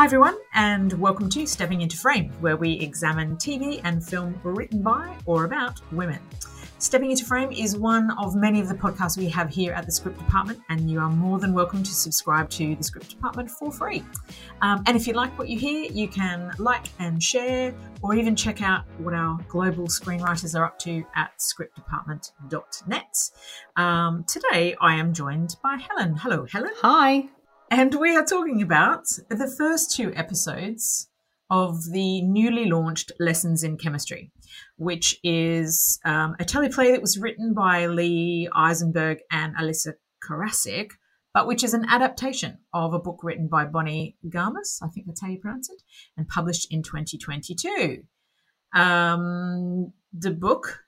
Hi, everyone, and welcome to Stepping into Frame, where we examine TV and film written by or about women. Stepping into Frame is one of many of the podcasts we have here at the Script Department, and you are more than welcome to subscribe to the Script Department for free. Um, and if you like what you hear, you can like and share, or even check out what our global screenwriters are up to at scriptdepartment.net. Um, today, I am joined by Helen. Hello, Helen. Hi. And we are talking about the first two episodes of the newly launched Lessons in Chemistry, which is um, a teleplay that was written by Lee Eisenberg and Alyssa Karasik, but which is an adaptation of a book written by Bonnie Garmus, I think that's how you pronounce it, and published in 2022. Um, the book,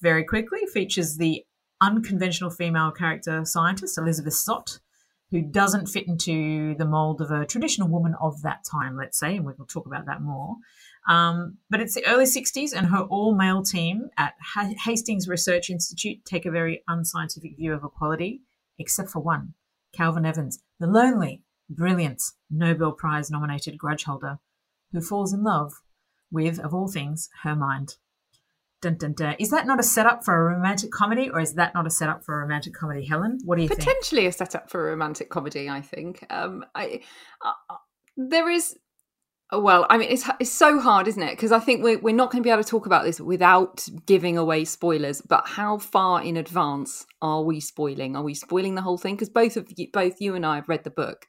very quickly, features the unconventional female character scientist, Elizabeth Zott, who doesn't fit into the mold of a traditional woman of that time, let's say, and we'll talk about that more. Um, but it's the early 60s, and her all male team at Hastings Research Institute take a very unscientific view of equality, except for one Calvin Evans, the lonely, brilliant Nobel Prize nominated grudge holder, who falls in love with, of all things, her mind. Dun, dun, dun. Is that not a setup for a romantic comedy, or is that not a setup for a romantic comedy, Helen? What do you Potentially think? Potentially a setup for a romantic comedy, I think. Um, I, uh, there is, well, I mean, it's it's so hard, isn't it? Because I think we're we're not going to be able to talk about this without giving away spoilers. But how far in advance are we spoiling? Are we spoiling the whole thing? Because both of you, both you and I have read the book.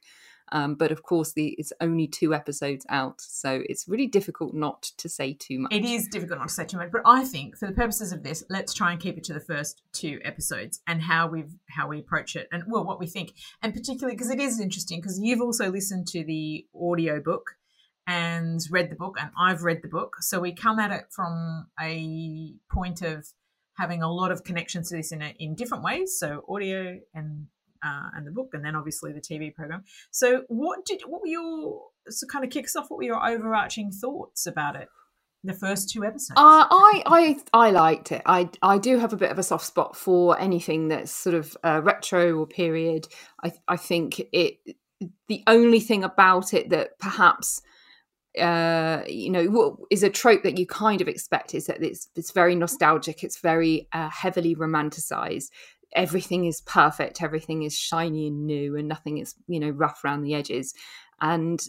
Um, but of course, the it's only two episodes out, so it's really difficult not to say too much. It is difficult not to say too much, but I think for the purposes of this, let's try and keep it to the first two episodes and how we how we approach it, and well, what we think, and particularly because it is interesting because you've also listened to the audio book and read the book, and I've read the book, so we come at it from a point of having a lot of connections to this in a, in different ways. So audio and uh, and the book, and then obviously the TV program. So, what did what were your so kind of kicks off? What were your overarching thoughts about it? The first two episodes. Uh, I I I liked it. I I do have a bit of a soft spot for anything that's sort of uh, retro or period. I I think it. The only thing about it that perhaps uh, you know, is a trope that you kind of expect is that it's it's very nostalgic. It's very uh, heavily romanticized everything is perfect, everything is shiny and new, and nothing is you know rough around the edges. And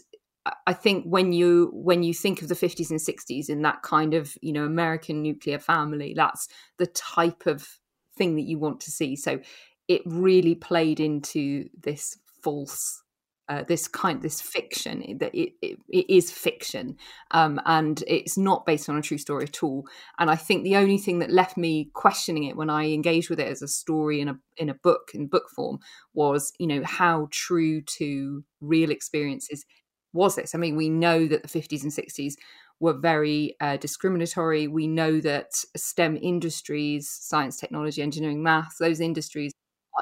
I think when you when you think of the 50s and 60s in that kind of you know American nuclear family, that's the type of thing that you want to see. So it really played into this false uh, this kind this fiction that it, it, it is fiction um, and it's not based on a true story at all and i think the only thing that left me questioning it when i engaged with it as a story in a in a book in book form was you know how true to real experiences was this i mean we know that the 50s and 60s were very uh, discriminatory. We know that STEM industries, science, technology, engineering, maths, those industries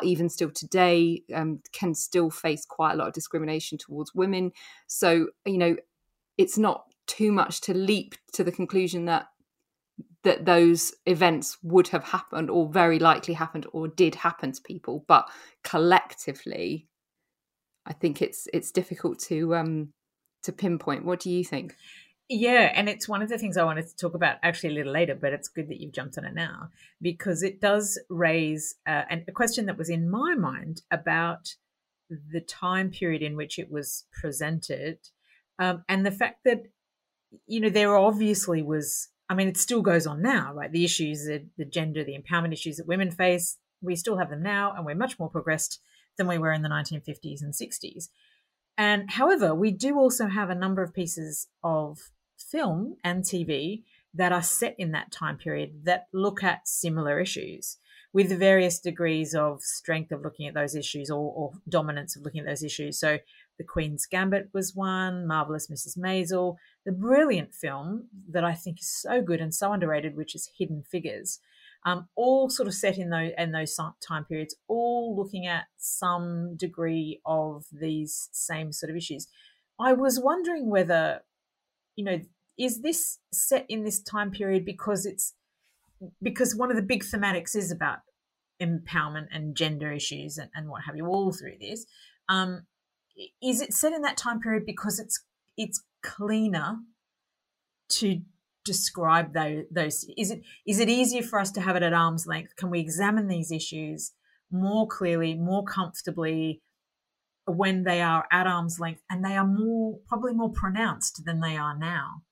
even still today um, can still face quite a lot of discrimination towards women. So, you know, it's not too much to leap to the conclusion that that those events would have happened or very likely happened or did happen to people but collectively i think it's it's difficult to um to pinpoint what do you think yeah, and it's one of the things I wanted to talk about actually a little later, but it's good that you've jumped on it now because it does raise uh, a question that was in my mind about the time period in which it was presented um, and the fact that, you know, there obviously was, I mean, it still goes on now, right? The issues, the, the gender, the empowerment issues that women face, we still have them now, and we're much more progressed than we were in the 1950s and 60s. And however, we do also have a number of pieces of film and TV that are set in that time period that look at similar issues with various degrees of strength of looking at those issues or, or, dominance of looking at those issues. So, The Queen's Gambit was one, Marvelous Mrs. Maisel, the brilliant film that I think is so good and so underrated, which is Hidden Figures. Um, all sort of set in those in those time periods, all looking at some degree of these same sort of issues. I was wondering whether, you know, is this set in this time period because it's because one of the big thematics is about empowerment and gender issues and, and what have you all through this um, is it set in that time period because it's it's cleaner to describe those, those is it is it easier for us to have it at arm's length can we examine these issues more clearly more comfortably when they are at arm's length and they are more probably more pronounced than they are now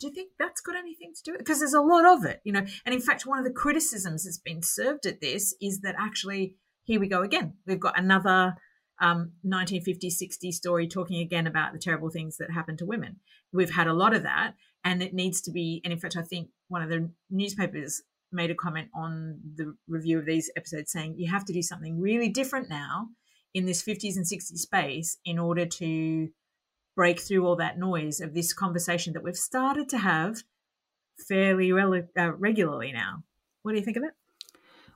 do you think that's got anything to do with it? Because there's a lot of it, you know. And in fact, one of the criticisms that's been served at this is that actually, here we go again. We've got another um, 1950s, 60s story talking again about the terrible things that happen to women. We've had a lot of that, and it needs to be. And in fact, I think one of the newspapers made a comment on the review of these episodes saying you have to do something really different now in this 50s and 60s space in order to break through all that noise of this conversation that we've started to have fairly uh, regularly now. What do you think of it?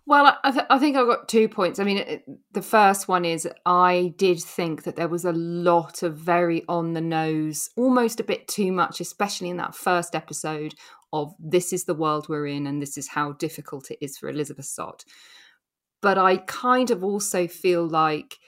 Well, I, th- I, think I've got two points. I mean, it, the first one is I did think that there was a lot of very on the nose, almost a bit too much, especially in that first episode of this is the world we're in and this is how difficult it is for Elizabeth Zott. But I kind of also feel like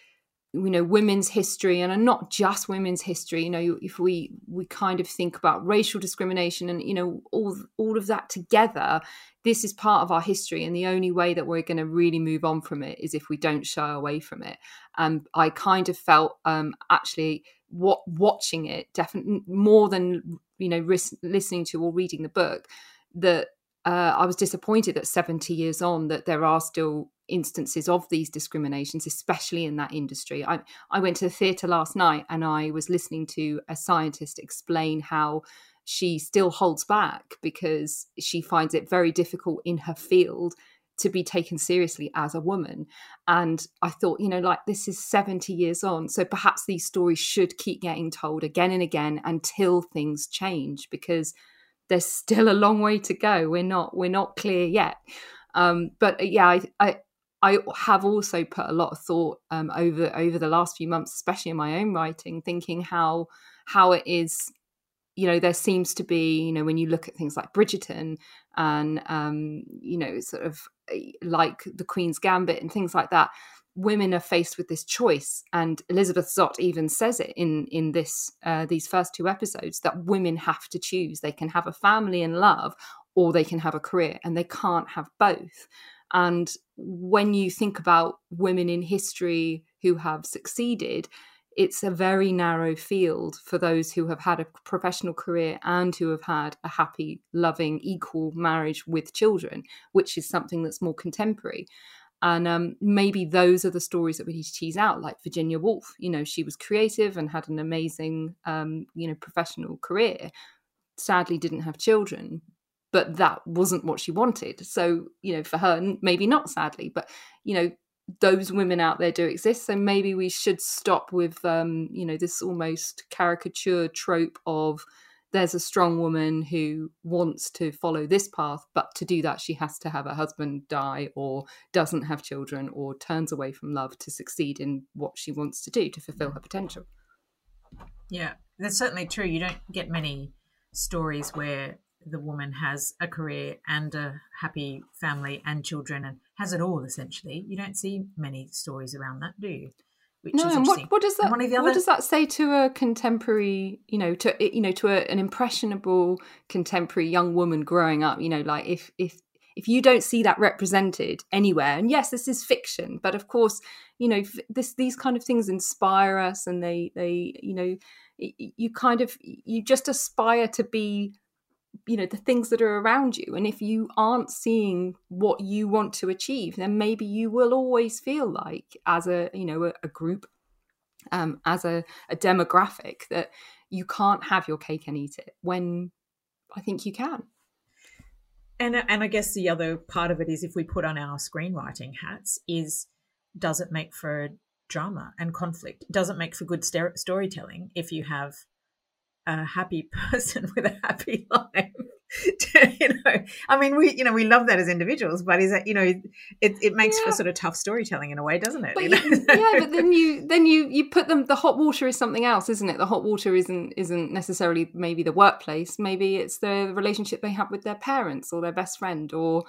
you know women's history and not just women's history you know if we we kind of think about racial discrimination and you know all all of that together this is part of our history and the only way that we're going to really move on from it is if we don't shy away from it. And i kind of felt um actually what watching it definitely more than you know ris- listening to or reading the book that uh, I was disappointed that 70 years on that there are still instances of these discriminations, especially in that industry. I, I went to the theatre last night and I was listening to a scientist explain how she still holds back because she finds it very difficult in her field to be taken seriously as a woman. And I thought, you know, like this is 70 years on. So perhaps these stories should keep getting told again and again until things change because there's still a long way to go. We're not we're not clear yet. Um, but uh, yeah, I, I, I have also put a lot of thought um, over over the last few months, especially in my own writing, thinking how how it is. You know, there seems to be, you know, when you look at things like Bridgerton and, um, you know, sort of eh, like the Queen's Gambit and things like that, women are faced with this choice and elizabeth zott even says it in in this uh, these first two episodes that women have to choose they can have a family and love or they can have a career and they can't have both and when you think about women in history who have succeeded it's a very narrow field for those who have had a professional career and who have had a happy loving equal marriage with children which is something that's more contemporary. And um, maybe those are the stories that we need to tease out like virginia woolf. You know she was creative and had an amazing um, you know professional career. Sadly didn't have children but that wasn't what she wanted so you know for her maybe not sadly but you know those women out there do exist so maybe we should stop with um, you know this almost caricature trope of there's a strong woman who wants to follow this path, but to do that, she has to have her husband die or doesn't have children or turns away from love to succeed in what she wants to do to fulfill her potential. Yeah, that's certainly true. You don't get many stories where the woman has a career and a happy family and children and has it all essentially. You don't see many stories around that, do you? Which no, and what, what does that other... what does that say to a contemporary, you know, to you know, to a, an impressionable contemporary young woman growing up? You know, like if if if you don't see that represented anywhere, and yes, this is fiction, but of course, you know, this these kind of things inspire us, and they they you know, you kind of you just aspire to be you know the things that are around you. And if you aren't seeing what you want to achieve then maybe you will always feel like as a you know a, a group um, as a, a demographic that you can't have your cake and eat it when i think you can. And and i guess the other part of it is if we put on our screenwriting hats is does it make for drama and conflict? Does it make for good st- storytelling if you have a happy person with a happy life. you know, I mean, we you know we love that as individuals, but is that you know it it makes yeah. for sort of tough storytelling in a way, doesn't it? But you know? yeah, but then you then you you put them. The hot water is something else, isn't it? The hot water isn't isn't necessarily maybe the workplace. Maybe it's the relationship they have with their parents or their best friend or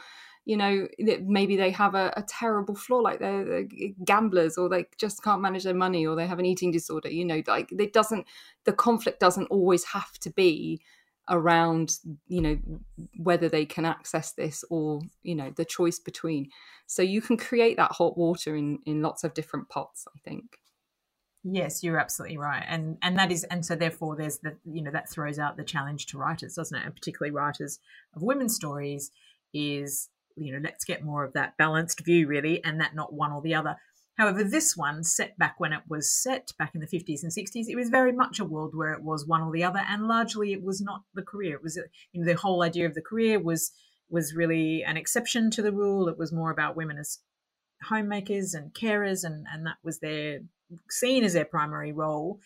you know maybe they have a, a terrible flaw like they're, they're, gamblers or they just can't manage their money or they have an eating disorder you know like it doesn't the conflict doesn't always have to be around you know whether they can access this or you know the choice between. So you can create that hot water in in lots of different pots i think. Yes you're absolutely right and and that is and so therefore there's the you know that throws out the challenge to writers doesn't it? And particularly writers of women's stories is you know, let's get more of that balanced view, really, and that not one or the other. However, this one, set back when it was set back in the 50s and 60s, it was very much a world where it was one or the other, and largely it was not the career. It was, you know, the whole idea of the career was was really an exception to the rule. It was more about women as homemakers and carers, and and that was their seen as their primary role.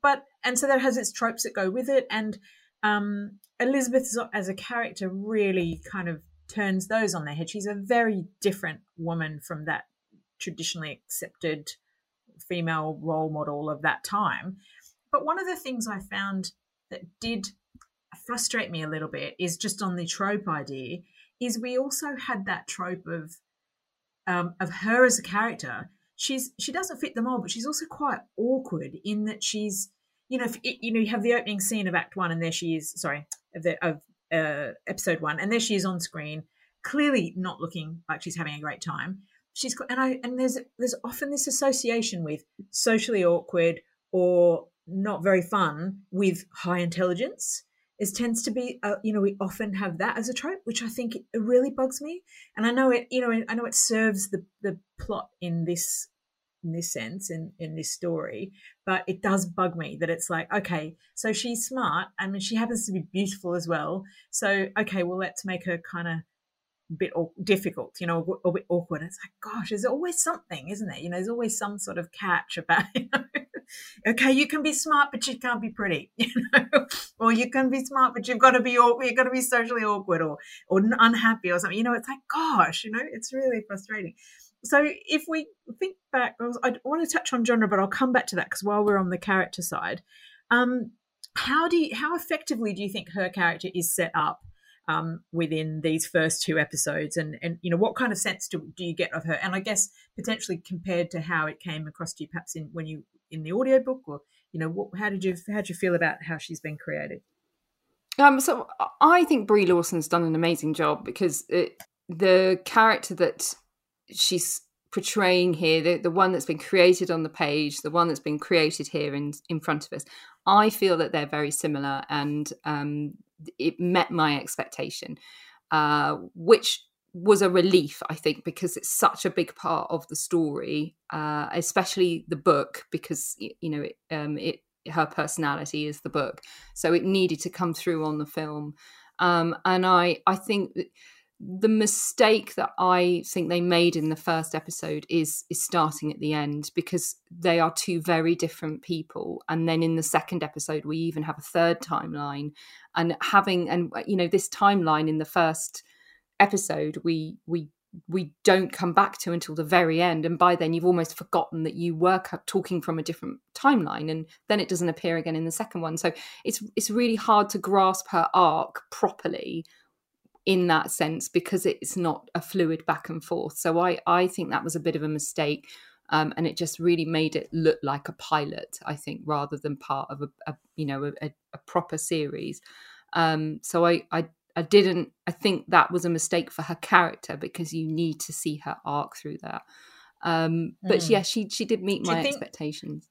But and so that has its tropes that go with it, and um, Elizabeth as a character really kind of turns those on their head. She's a very different woman from that traditionally accepted female role model of that time. But one of the things I found that did frustrate me a little bit is just on the trope idea is we also had that trope of um, of her as a character. She's she doesn't fit them all, but she's also quite awkward in that she's you know if, you know you have the opening scene of Act One, and there she is. Sorry, of the of uh, episode one, and there she is on screen, clearly not looking like she's having a great time. She's and I and there's there's often this association with socially awkward or not very fun with high intelligence. It tends to be, uh, you know, we often have that as a trope, which I think really bugs me. And I know it, you know, I know it serves the the plot in this in this sense in in this story but it does bug me that it's like okay so she's smart i mean she happens to be beautiful as well so okay well let's make her kind of bit difficult, you know, a bit awkward. It's like, gosh, there's always something, isn't there? You know, there's always some sort of catch about, you know, okay, you can be smart, but you can't be pretty, you know, or you can be smart, but you've got to be, awkward you've got to be socially awkward or, or unhappy or something. You know, it's like, gosh, you know, it's really frustrating so if we think back, I want to touch on genre, but I'll come back to that because while we're on the character side, um, how do you, how effectively do you think her character is set up um, within these first two episodes, and and you know what kind of sense do, do you get of her, and I guess potentially compared to how it came across to you, perhaps in when you in the audiobook, or you know what, how did you how did you feel about how she's been created? Um, so I think Brie Larson's done an amazing job because it, the character that she's portraying here, the, the one that's been created on the page, the one that's been created here in, in front of us, I feel that they're very similar and um, it met my expectation, uh, which was a relief, I think, because it's such a big part of the story, uh, especially the book, because, you know, it, um, it her personality is the book. So it needed to come through on the film. Um, and I, I think the mistake that I think they made in the first episode is is starting at the end because they are two very different people. And then in the second episode we even have a third timeline. And having and you know this timeline in the first episode we we we don't come back to until the very end. And by then you've almost forgotten that you were talking from a different timeline and then it doesn't appear again in the second one. So it's it's really hard to grasp her arc properly in that sense because it's not a fluid back and forth. So I I think that was a bit of a mistake. Um, and it just really made it look like a pilot, I think, rather than part of a, a you know a, a proper series. Um, so I, I I didn't. I think that was a mistake for her character because you need to see her arc through that. Um, but mm. yeah, she she did meet my think, expectations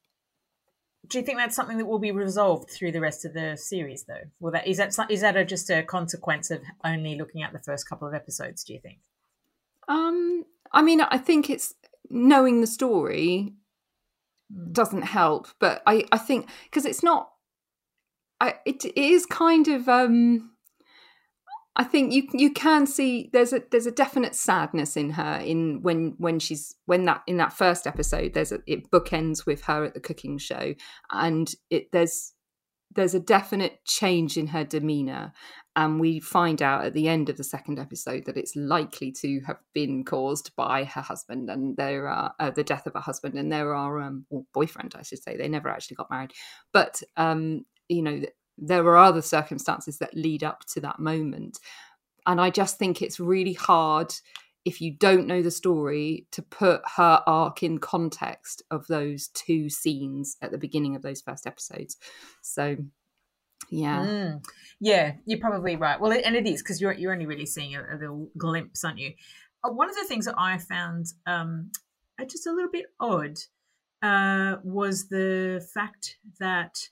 do you think that's something that will be resolved through the rest of the series though will that is that is that a, just a consequence of only looking at the first couple of episodes do you think um i mean i think it's knowing the story mm. doesn't help but i i think because it's not I, it, it is kind of um I think you you can see there's a there's a definite sadness in her in when when she's when that in that first episode there's a, it bookends with her at the cooking show and it there's there's a definite change in her demeanor and we find out at the end of the second episode that it's likely to have been caused by her husband and there are uh, the death of her husband and there are um or boyfriend I should say they never actually got married. But um you know there are other circumstances that lead up to that moment. And I just think it's really hard if you don't know the story to put her arc in context of those two scenes at the beginning of those first episodes. So yeah mm. yeah you're probably right well and it is because you're you're only really seeing a, a, little glimpse aren't you uh, one of the things that i found um just a little bit odd uh was the fact that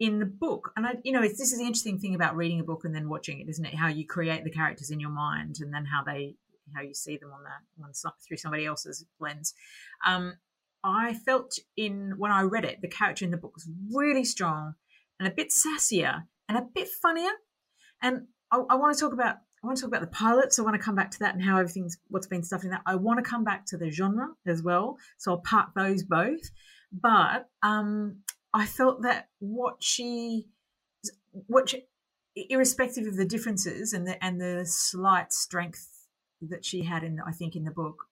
in the book and i you know this is the interesting thing about reading a book and then watching it isn't it how you create the characters in your mind and then how they how you see them on that one through somebody else's lens um, i felt in when i read it the character in the book was really strong and a bit sassier and a bit funnier and i, I want to talk about I want to talk about the pilots. I want to come back to that and how everything's what's been stuffed in that. I want to come back to the genre as well. So I'll park those both. But um, I felt that what she, what she, irrespective of the differences and the and the slight strength that she had in, I think, in the book,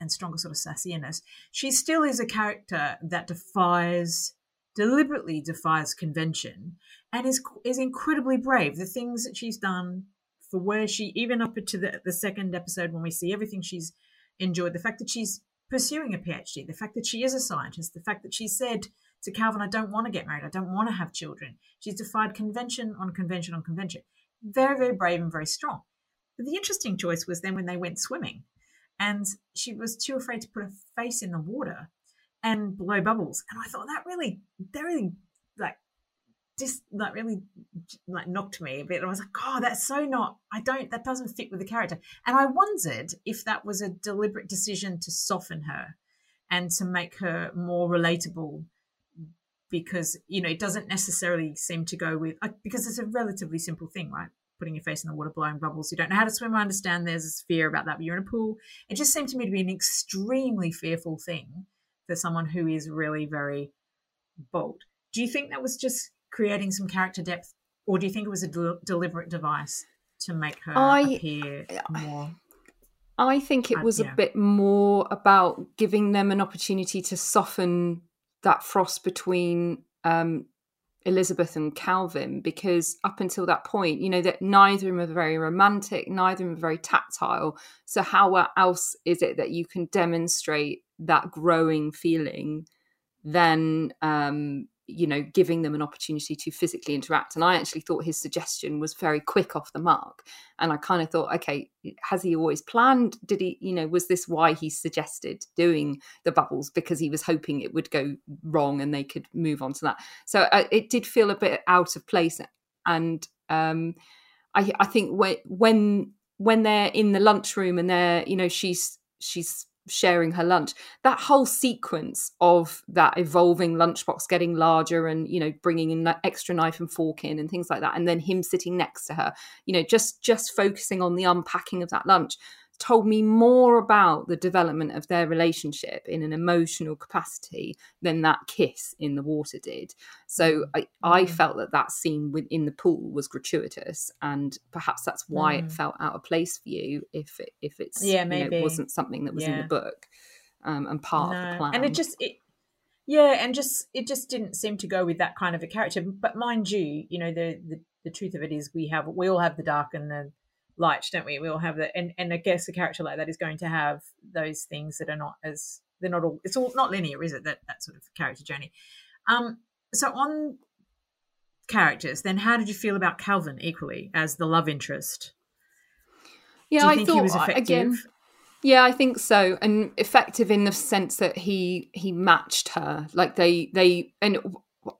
and stronger sort of sassiness, she still is a character that defies, deliberately defies convention, and is is incredibly brave. The things that she's done for where she, even up to the the second episode when we see everything she's enjoyed, the fact that she's pursuing a PhD, the fact that she is a scientist, the fact that she said to Calvin, I don't want to get married. I don't want to have children. She's defied convention on convention on convention. Very, very brave and very strong. But the interesting choice was then when they went swimming and she was too afraid to put her face in the water and blow bubbles. And I thought that really, that really like just like really like knocked me a bit. I was like, oh, that's so not. I don't. That doesn't fit with the character. And I wondered if that was a deliberate decision to soften her and to make her more relatable because you know it doesn't necessarily seem to go with because it's a relatively simple thing right? Putting your face in the water blowing bubbles. You don't know how to swim i understand there's a fear about that but you're in a pool. It just seemed to me to be an extremely fearful thing for someone who is really very bold. Do you think that was just creating some character depth or do you think it was a de- deliberate device to make her I, appear more? I think it was uh, yeah. a bit more about giving them an opportunity to soften that frost between um, Elizabeth and Calvin because up until that point, you know, that neither of them are very romantic, neither of them are very tactile. So, how else is it that you can demonstrate that growing feeling than um, you know giving them an opportunity to physically interact. And i actually thought his suggestion was very quick off the mark. And i kind of thought okay has he always planned? Did he you know was this why he suggested doing the bubbles? Because he was hoping it would go wrong and they could move on to that. So uh, it did feel a bit out of place. And um, I, I think when when when they're in the lunchroom and they're you know she's she's sharing her lunch. That whole sequence of that evolving lunchbox getting larger and you know bringing an extra knife and fork in and things like that and then him sitting next to her you know just just focusing on the unpacking of that lunch told me more about the development of their relationship in an emotional capacity than that kiss in the water did. So mm. I, I mm. felt that that scene within the pool was gratuitous, and perhaps that's why mm. it felt out of place for you if it, if it's yeah maybe you know, it wasn't something that was yeah. in the book um, and part no. of the plan. And it just it yeah, and just it just didn't seem to go with that kind of a character. But mind you, you know the the, the truth of it is we have we all have the dark and the light, don't we? We all have that, and and I guess a character like that is going to have those things that are not as they're not all. It's all not linear, is it? That that sort of character journey. Um. So on characters, then how did you feel about Calvin equally as the love interest? Yeah, I thought again. Yeah, I think so, and effective in the sense that he he matched her. Like they they and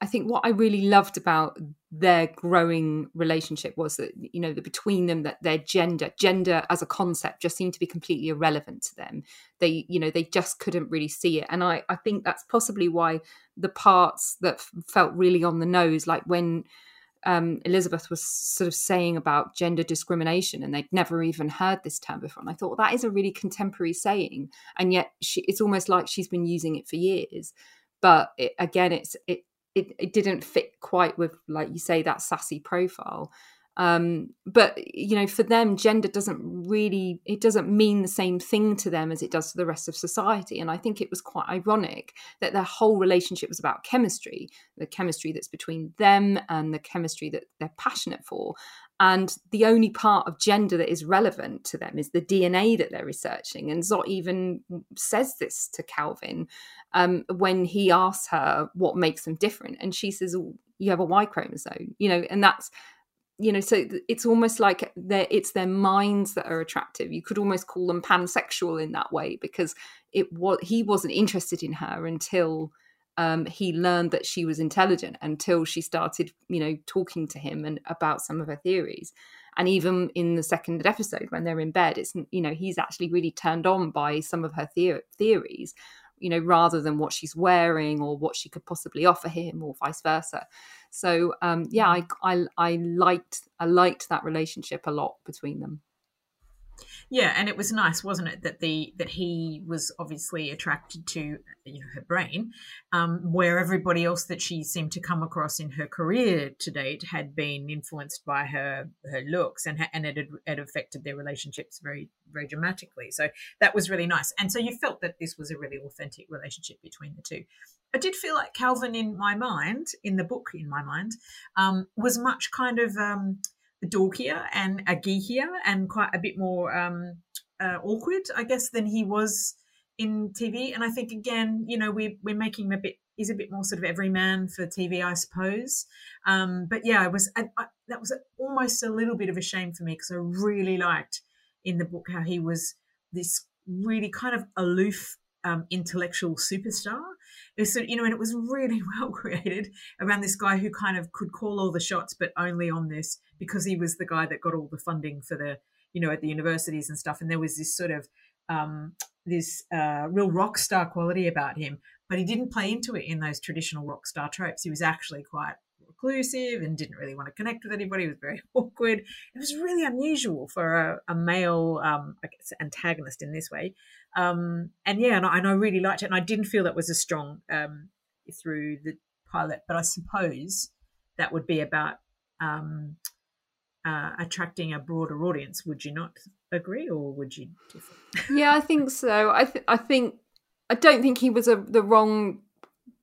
I think what I really loved about their growing relationship was that you know that between them that their gender gender as a concept just seemed to be completely irrelevant to them they you know they just couldn't really see it and i i think that's possibly why the parts that f- felt really on the nose like when um, Elizabeth was sort of saying about gender discrimination, and they'd never even heard this term before. And I thought, well, that is a really contemporary saying, and yet she, it's almost like she's been using it for years. But it, again, it's it it, it didn't fit quite with like you say that sassy profile. Um, but you know for them gender doesn't really it doesn't mean the same thing to them as it does to the rest of society. And i think it was quite ironic that their whole relationship was about chemistry the chemistry that's between them and the chemistry that they're passionate for. And the only part of gender that is relevant to them is the DNA that they're researching. And Zott even says this to Calvin um, when he asks her what makes them different. And she says, oh, You have a Y chromosome, you know, and that's you know so it's almost like it's their minds that are attractive you could almost call them pansexual in that way because it was he wasn't interested in her until um, he learned that she was intelligent until she started, you know, talking to him and about some of her theories. And even in the second episode, when they're in bed, it's you know he's actually really turned on by some of her the- theories, you know, rather than what she's wearing or what she could possibly offer him, or vice versa. So um, yeah, I, I I liked I liked that relationship a lot between them. Yeah, and it was nice, wasn't it, that the that he was obviously attracted to you know her brain, um, where everybody else that she seemed to come across in her career to date had been influenced by her her looks, and and it had, it affected their relationships very very dramatically. So that was really nice, and so you felt that this was a really authentic relationship between the two. I did feel like Calvin, in my mind, in the book, in my mind, um, was much kind of. Um, dorkier and a geekier and quite a bit more um, uh, awkward, I guess, than he was in TV. And I think again, you know, we we're making him a bit. He's a bit more sort of everyman for TV, I suppose. Um, but yeah, I was I, I, that was almost a little bit of a shame for me because I really liked in the book how he was this really kind of aloof um, intellectual superstar. Was, you know, and it was really well created around this guy who kind of could call all the shots, but only on this because he was the guy that got all the funding for the, you know, at the universities and stuff. And there was this sort of um, this uh, real rock star quality about him, but he didn't play into it in those traditional rock star tropes. He was actually quite reclusive and didn't really want to connect with anybody. He was very awkward. It was really unusual for a, a male, um, guess, antagonist in this way. Um, and yeah, and I, and I, really liked it. And I didn't feel that was as strong um, through the pilot, but I suppose that would be about um, uh, attracting a broader audience. Would you not agree, or would you differ? yeah, I think so. I th- I think I don't think he was a, the wrong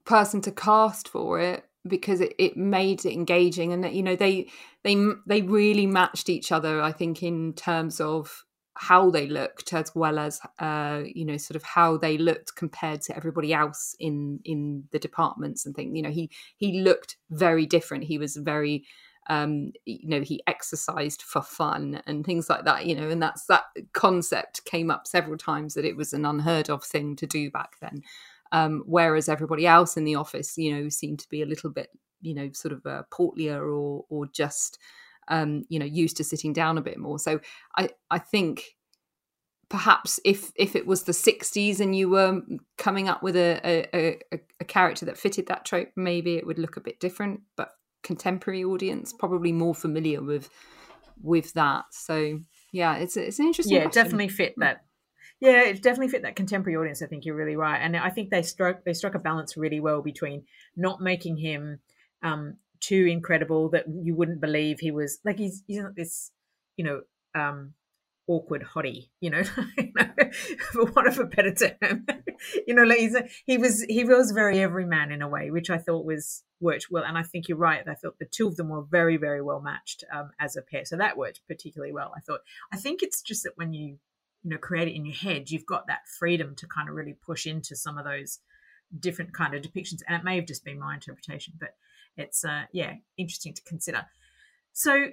person to cast for it because it, it made it engaging and you know they they they really matched each other i think in terms of how they looked as well as uh, you know sort of how they looked compared to everybody else in in the departments and things. You know he he looked very different. He was very um you know he exercised for fun and things like that you know and that's that concept came up several times that it was an unheard of thing to do back then um whereas everybody else in the office you know seemed to be a little bit you know sort of uh, portlier or or just um, you know, used to sitting down a bit more. So I, I think perhaps if if it was the 60s and you were coming up with a, a, a, a character that fitted that trope maybe it would look a bit different. But contemporary audience probably more familiar with with that. So yeah it's it's an interesting yeah definitely fit that yeah it definitely fit that contemporary audience i think you're really right and i think they struck they struck a balance really well between not making him um too incredible that you wouldn't believe he was like he's he's not this you know um awkward hottie, you know, for want of a better term. you know, like a, he was he was very everyman in a way, which I thought was worked well. And I think you're right. I thought the two of them were very very well matched um, as a pair, so that worked particularly well. I thought. I think it's just that when you you know create it in your head, you've got that freedom to kind of really push into some of those different kind of depictions, and it may have just been my interpretation, but it's uh, yeah interesting to consider. So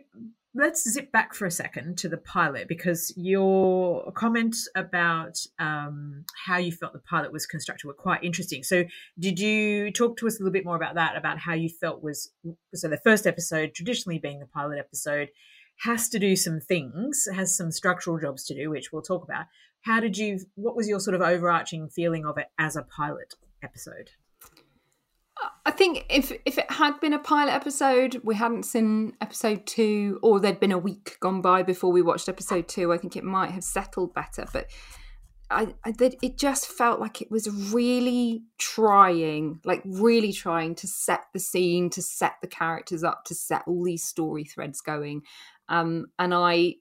let's zip back for a second to the pilot because your comment about um, how you felt the pilot was constructed were quite interesting. So, did you talk to us a little bit more about that? About how you felt was so the first episode, traditionally being the pilot episode, has to do some things, has some structural jobs to do, which we'll talk about. How did you? What was your sort of overarching feeling of it as a pilot episode? I think if if it had been a pilot episode, we hadn't seen episode two, or there'd been a week gone by before we watched episode two, I think it might have settled better. But I, I it just felt like it was really trying, like really trying to set the scene, to set the characters up, to set all these story threads going. Um, and I,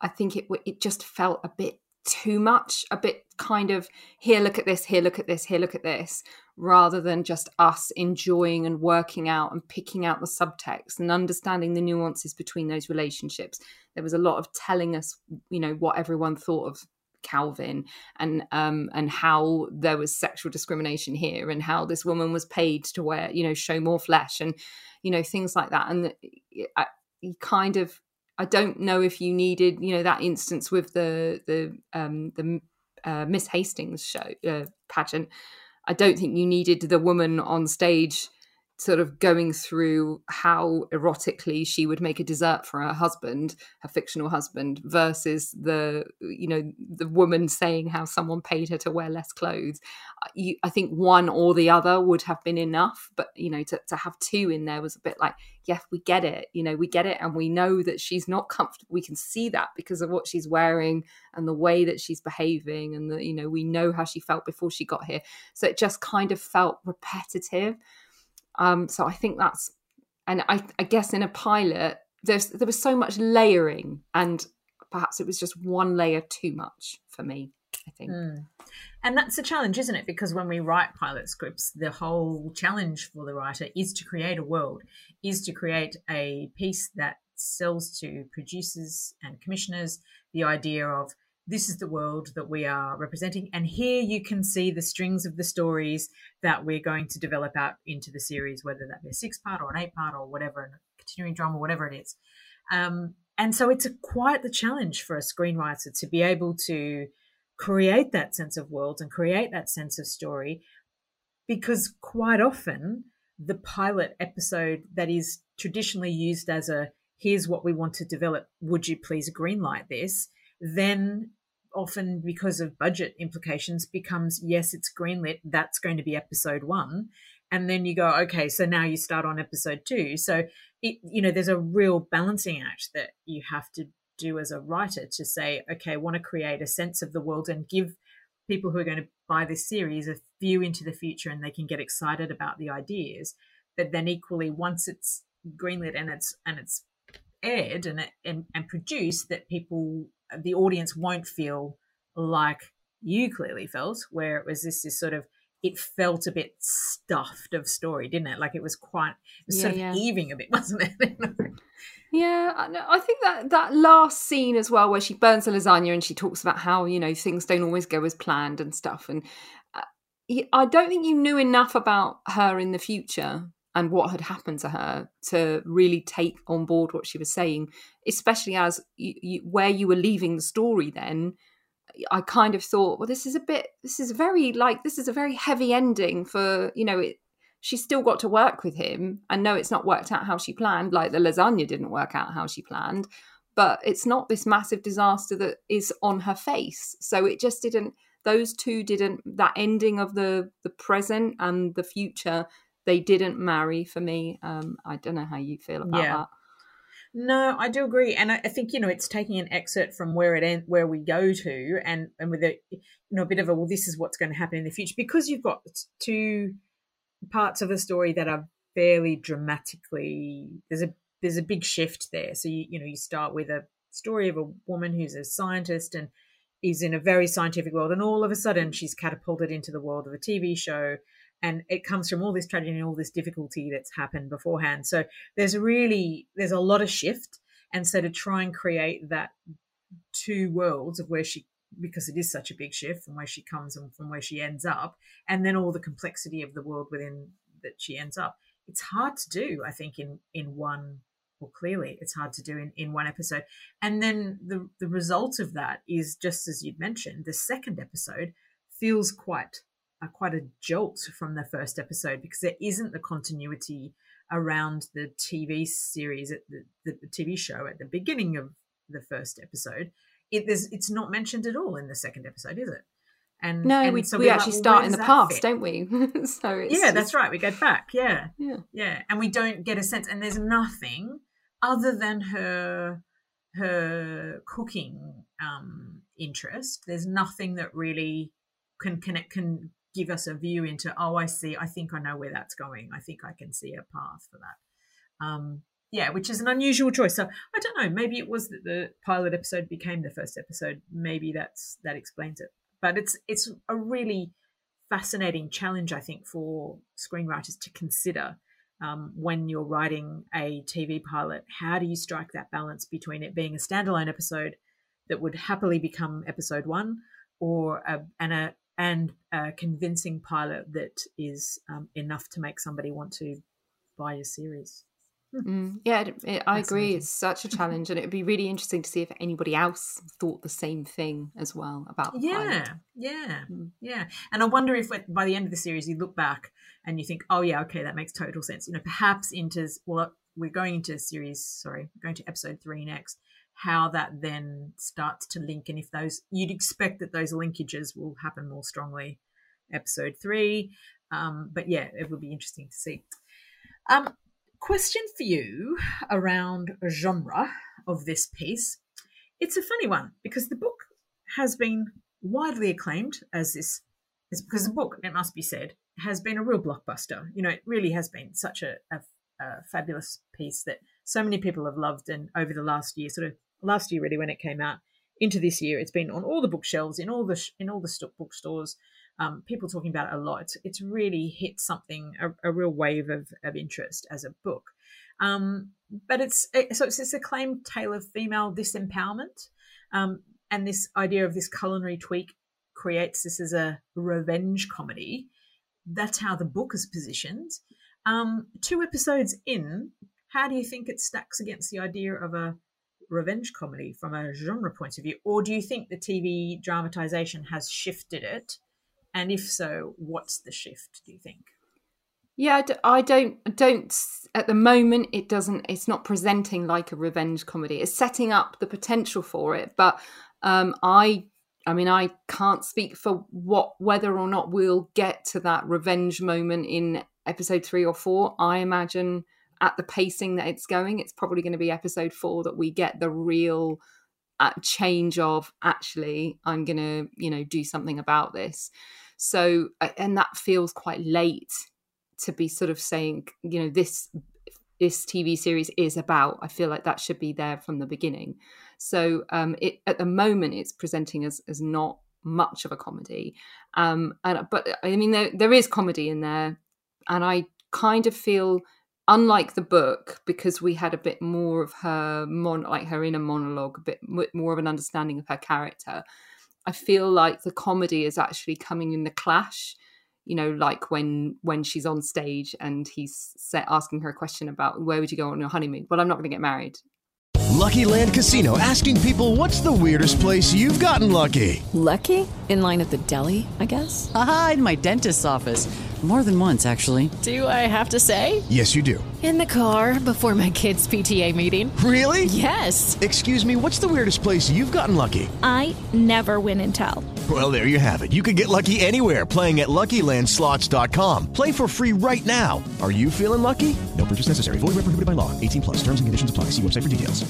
I think it it just felt a bit too much, a bit kind of here, look at this, here, look at this, here, look at this, rather than just us enjoying and working out and picking out the subtext and understanding the nuances between those relationships. There was a lot of telling us, you know, what everyone thought of Calvin and um and how there was sexual discrimination here and how this woman was paid to wear you know show more flesh and you know things like that and I, you kind of I don't know if you needed you know that instance with the the um the uh, Miss Hastings show uh, pageant. I don't think you needed the woman on stage sort of going through how erotically she would make a dessert for her husband her fictional husband versus the you know the woman saying how someone paid her to wear less clothes. You, i think one or the other would have been enough but you know to, to have two in there was a bit like yeah we get it you know we get it and we know that she's not comfortable we can see that because of what she's wearing and the way that she's behaving and the you know we know how she felt before she got here. So it just kind of felt repetitive um, so I think that's, and I, I guess in a pilot, there's there was so much layering, and perhaps it was just one layer too much for me. I think. Mm. And that's a challenge, isn't it? Because when we write pilot scripts, the whole challenge for the writer is to create a world, is to create a piece that sells to producers and commissioners the idea of this is the world that we are representing. And here you can see the strings of the stories that we're going to develop out into the series, whether that be a six part or an eight part or whatever, continuing drama, whatever it is. Um, and so it's a, quite the challenge for a screenwriter to be able to create that sense of world and create that sense of story because quite often the pilot episode that is traditionally used as a here's what we want to develop would you please greenlight this then often because of budget implications becomes yes it's greenlit that's going to be episode one. And then you go okay so now you start on episode two. So it you know there's a real balancing act that you have to do as a writer to say okay I want to create a sense of the world and give people who are going to buy this series a view into the future and they can get excited about the ideas. But then equally once it's greenlit and it's and it's aired and and, and produced that people the audience won't feel like you clearly felt, where it was this, this sort of it felt a bit stuffed of story, didn't it? Like it was quite it was yeah, sort of yeah. heaving a bit, wasn't it? yeah, I think that that last scene as well, where she burns the lasagna and she talks about how you know things don't always go as planned and stuff, and uh, I don't think you knew enough about her in the future and what had happened to her to really take on board what she was saying, especially as you, you, where you were leaving the story then. I kind of thought, well, this is a bit, this is very like, this is a very heavy ending for, you know, it, she still got to work with him and no, it's not worked out how she planned, like the lasagna didn't work out how she planned, but it's not this massive disaster that is on her face. So it just didn't. Those two didn't. That ending of the the present and the future, they didn't marry for me. Um, I don't know how you feel about Yeah. that. No, I do agree, and I, I think you know it's taking an excerpt from where it end, where we go to, and and with a you know a bit of a well, this is what's going to happen in the future because you've got two parts of the story that are fairly dramatically. There's a there's a big shift there. So you you know you start with a story of a woman who's a scientist and is in a very scientific world, and all of a sudden she's catapulted into the world of a TV show, and it comes from all this tragedy and all this difficulty that's happened beforehand. So there's really there's a lot of shift, and so to try and create that two worlds of where she because it is such a big shift from where she comes and from where she ends up, and then all the complexity of the world within that she ends up. It's hard to do, I think, in in one. Well, clearly, it's hard to do in, in one episode. And then the the result of that is just as you'd mentioned. The second episode feels quite quite a jolt from the first episode because there isn't the continuity around the TV series at the, the, the TV show at the beginning of the first episode. It, there's, it's not mentioned at all in the second episode, is it? And No, and we, so we we're like, actually well, start in the past, fit? don't we? so it's, yeah, that's right. We go back. Yeah, Yeah. yeah, and we don't get a sense. And there's nothing other than her her cooking um, interest. There's nothing that really can connect can give us a view into. Oh, I see. I think I know where that's going. I think I can see a path for that. Um, yeah, which is an unusual choice. So I don't know. Maybe it was that the pilot episode became the first episode. Maybe that's that explains it. But it's it's a really fascinating challenge, I think, for screenwriters to consider um, when you're writing a TV pilot. How do you strike that balance between it being a standalone episode that would happily become episode one, or a, and a and a convincing pilot that is um, enough to make somebody want to buy your series? Mm, yeah, it, it, I agree. It's such a challenge, and it'd be really interesting to see if anybody else thought the same thing as well about the Yeah, pilot. yeah, Mm. yeah. And I wonder if by the end of the series you look back and you think, oh yeah, okay, that makes total sense. You know, perhaps into well, we're going into series. Sorry, going to episode three next. How that then starts to link, and if those you'd expect that those linkages will happen more strongly. Episode three, um, but yeah, it would be interesting to see. Um, question for you around genre of this piece. It's a funny one because the book has been widely acclaimed as this is because the book, it must be said, has been a real blockbuster. You know, it really has been such a, a, a fabulous piece that so many people have loved. And over the last year, sort of last year, really, when it came out, into this year, it's been on all the bookshelves in all the sh- in all the st- bookstores. Um, people talking about it a lot. It's, it's really hit something a, a real wave of, of interest as a book. Um, but it's it, so it's this acclaimed tale of female disempowerment, um, and this idea of this culinary tweak creates this as a revenge comedy. That's how the book is positioned. Um, two episodes in, how do you think it stacks against the idea of a revenge comedy from a genre point of view, or do you think the TV dramatization has shifted it? And if so, what's the shift? Do you think? Yeah, I don't, don't. At the moment, it doesn't. It's not presenting like a revenge comedy. It's setting up the potential for it, but um, I, I mean, I can't speak for what whether or not we'll get to that revenge moment in episode three or four. I imagine at the pacing that it's going, it's probably going to be episode four that we get the real uh, change of actually, I'm going to, you know, do something about this. So, and that feels quite late to be sort of saying, you know, this this TV series is about. I feel like that should be there from the beginning. So, um, it at the moment it's presenting as as not much of a comedy, um, and but I mean there there is comedy in there, and I kind of feel unlike the book because we had a bit more of her mon like her inner monologue, a bit m- more of an understanding of her character. I feel like the comedy is actually coming in the clash you know like when when she's on stage and he's set, asking her a question about where would you go on your honeymoon well i'm not going to get married Lucky Land Casino asking people what's the weirdest place you've gotten lucky? Lucky? In line at the deli, I guess? Aha, in my dentist's office. More than once, actually. Do I have to say? Yes, you do. In the car before my kids' PTA meeting. Really? Yes. Excuse me, what's the weirdest place you've gotten lucky? I never win and tell. Well, there you have it. You can get lucky anywhere playing at LuckyLandSlots.com. Play for free right now. Are you feeling lucky? No purchase necessary. Void where prohibited by law. 18 plus. Terms and conditions apply. See website for details.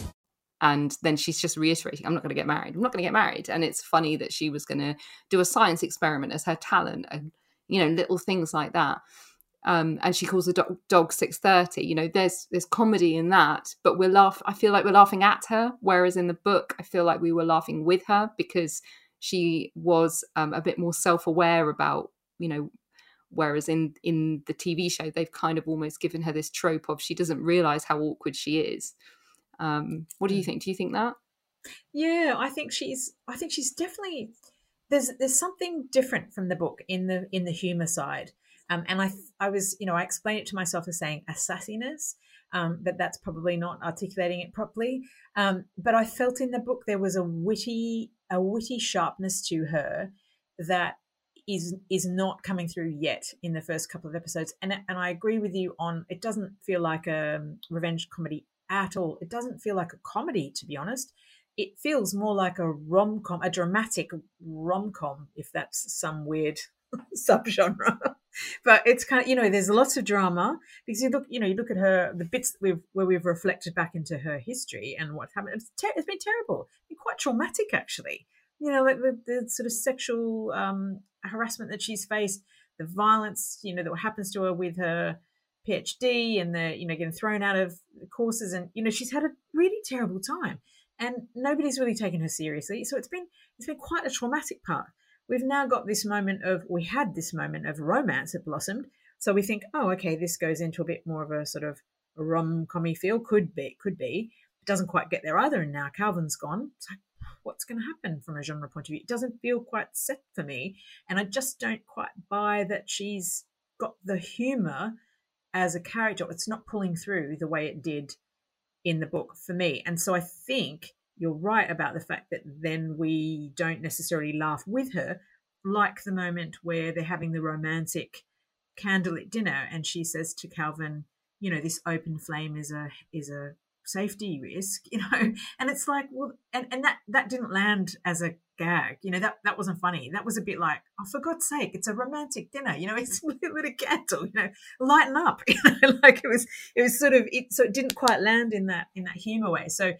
and then she's just reiterating i'm not going to get married i'm not going to get married and it's funny that she was going to do a science experiment as her talent and you know little things like that um, and she calls the dog, dog 630 you know there's there's comedy in that but we're laugh i feel like we're laughing at her whereas in the book i feel like we were laughing with her because she was um, a bit more self-aware about you know whereas in in the tv show they've kind of almost given her this trope of she doesn't realize how awkward she is um, what do you think? Do you think that? Yeah, I think she's. I think she's definitely. There's there's something different from the book in the in the humor side, um, and I I was you know I explained it to myself as saying a sassiness, um, but that's probably not articulating it properly. Um, but I felt in the book there was a witty a witty sharpness to her that is is not coming through yet in the first couple of episodes, and and I agree with you on it doesn't feel like a revenge comedy at all. It doesn't feel like a comedy, to be honest. It feels more like a rom com, a dramatic rom com, if that's some weird subgenre. but it's kind of you know, there's lots of drama because you look, you know, you look at her the bits we've where we've reflected back into her history and what happened. It's, ter- it's been terrible, it's been quite traumatic actually. You know, like the, the sort of sexual um, harassment that she's faced, the violence, you know, that happens to her with her PhD and the you know getting thrown out of courses and you know she's had a really terrible time and nobody's really taken her seriously so it's been it's been quite a traumatic part. We've now got this moment of we had this moment of romance that blossomed so we think oh okay this goes into a bit more of a sort of rom-commy feel. Could be could be. It doesn't quite get there either and now calvin's gone. It's like what's going to happen from a genre point of view? It doesn't feel quite set for me and i just don't quite buy that she's got the humor as a character, it's not pulling through the way it did in the book for me. And so I think you're right about the fact that then we don't necessarily laugh with her, like the moment where they're having the romantic candlelit dinner and she says to Calvin, you know, this open flame is a is a safety risk, you know, and it's like, well, and, and that that didn't land as a gag, you know, that that wasn't funny. That was a bit like, oh, for God's sake, it's a romantic dinner, you know, it's lit a candle, you know, lighten up, you know, like it was, it was sort of, it so it didn't quite land in that in that humor way. So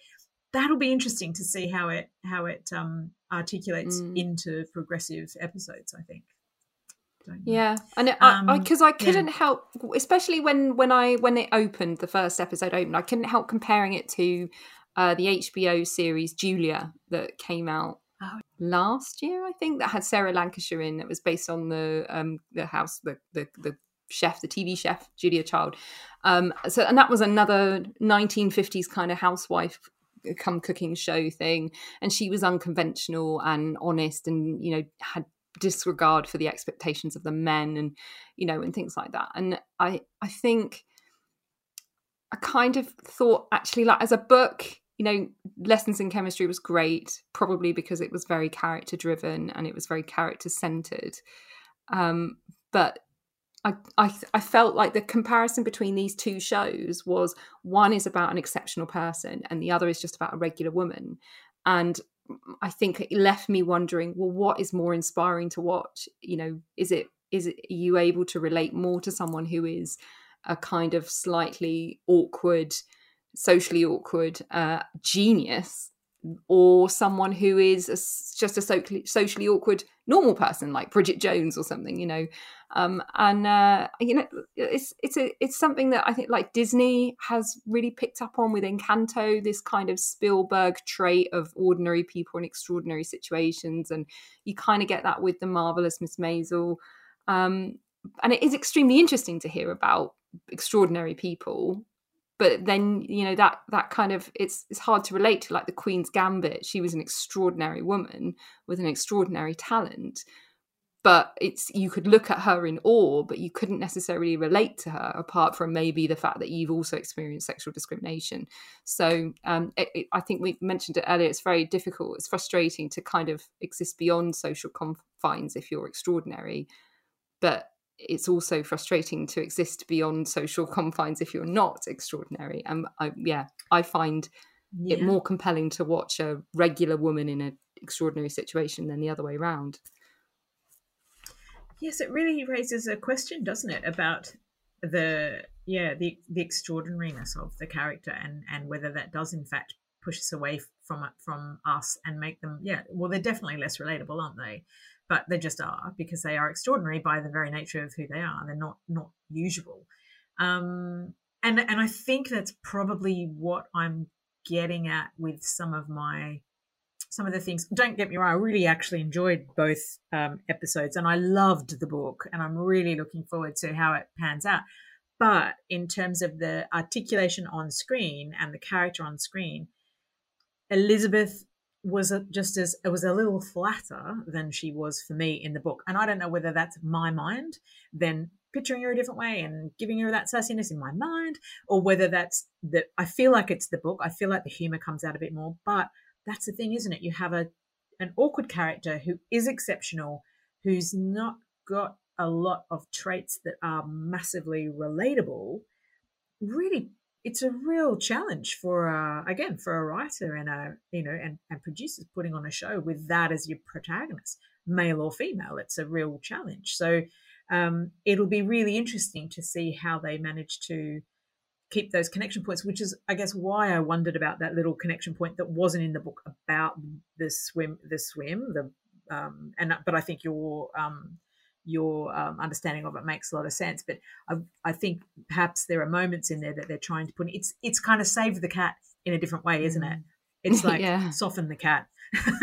that'll be interesting to see how it how it um articulates mm. into progressive episodes. I think. Yeah, and because I, I, I, couldn't yeah. help, especially when when I when it opened, the first episode opened, I couldn't help comparing it to uh, the HBO series Julia that came out oh. last year, I think, that had Sarah Lancashire in. It was based on the um, the house, the, the the chef, the TV chef Julia Child. Um, so, and that was another 1950s kind of housewife come cooking show thing, and she was unconventional and honest, and you know had disregard for the expectations of the men and you know and things like that. And i i think i kind of thought actually like as a book you know lessons in chemistry was great probably because it was very character driven and it was very character centered. Um but I, I, I felt like the comparison between these two shows was one is about an exceptional person and the other is just about a regular woman. And I think it left me wondering, well, what is more inspiring to watch? You know, is it is it are you able to relate more to someone who is a kind of slightly awkward, socially awkward uh, genius, or someone who is a, just a socially, socially awkward normal person like Bridget Jones or something? You know, um, and uh, you know, it's it's a it's something that I think like Disney has really picked up on with Encanto. This kind of Spielberg trait of ordinary people in extraordinary situations, and you kind of get that with the marvelous Miss Maisel. Um, and it is extremely interesting to hear about extraordinary people but then you know that that kind of it's it's hard to relate to like the queen's gambit. She was an extraordinary woman with an extraordinary talent but it's you could look at her in awe but you couldn't necessarily relate to her apart from maybe the fact that you've also experienced sexual discrimination. So um, it, it, i think we mentioned it earlier it's very difficult it's frustrating to kind of exist beyond social confines if you're extraordinary but it's also frustrating to exist beyond social confines if you're not extraordinary. And I, yeah i find yeah. it more compelling to watch a regular woman in an extraordinary situation than the other way around. Yes, it really raises a question, doesn't it, about the yeah the the extraordinariness of the character and and whether that does in fact push us away from it from us and make them yeah well they're definitely less relatable aren't they but they just are because they are extraordinary by the very nature of who they are they're not not usual um and and i think that's probably what i'm getting at with some of my some of the things. Don't get me wrong, I really actually enjoyed both um, episodes and I loved the book and I'm really looking forward to how it pans out. But in terms of the articulation on screen and the character on screen, Elizabeth was just as it was a little flatter than she was for me in the book. And I don't know whether that's my mind then picturing her a different way and giving her that sassiness in my mind, or whether that's that I feel like it's the book. I feel like the humor comes out a bit more, but that's the thing, isn't it? You have a an awkward character who is exceptional, who's not got a lot of traits that are massively relatable. Really, it's a real challenge for uh, again for a writer and a you know and, and producers putting on a show with that as your protagonist, male or female. It's a real challenge. So um, it'll be really interesting to see how they manage to keep those connection points, which is, I guess, why I wondered about that little connection point that wasn't in the book about the swim, the swim, the um, and but I think your um, your um, understanding of it makes a lot of sense. But I, I think perhaps there are moments in there that they're trying to put. It's it's kind of save the cat in a different way, isn't it? It's like yeah. soften the cat.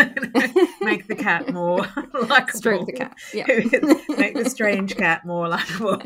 make the cat more likable. Stroke the cat. Yeah. make the strange cat more likable.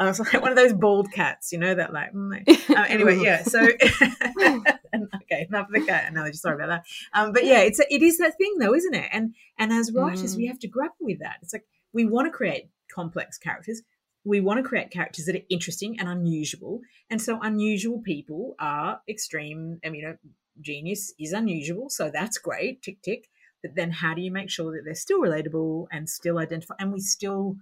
I was like one of those bald cats, you know, that like. Mm, uh, anyway, yeah. So okay, enough of the cat analogy. Sorry about that. Um, but yeah, it's a, it is that thing though, isn't it? And and as writers, mm. we have to grapple with that. It's like we want to create complex characters. We want to create characters that are interesting and unusual. And so unusual people are extreme, I mean, you know, genius is unusual, so that's great, tick tick. But then how do you make sure that they're still relatable and still identify and we still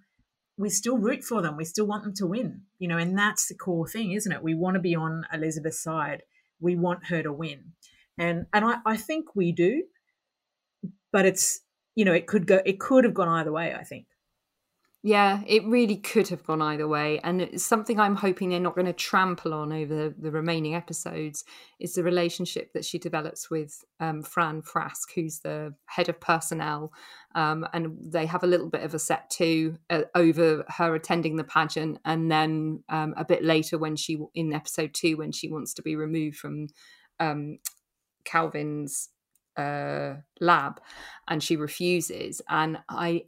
we still root for them. We still want them to win, you know, and that's the core thing, isn't it? We want to be on Elizabeth's side. We want her to win. And and I, I think we do, but it's you know, it could go it could have gone either way, I think. Yeah, it really could have gone either way. And it's something I'm hoping they're not going to trample on over the, the remaining episodes is the relationship that she develops with um, Fran Frask, who's the head of personnel. Um, and they have a little bit of a set too uh, over her attending the pageant. And then um, a bit later, when she, in episode two, when she wants to be removed from um, Calvin's uh, lab and she refuses. And I,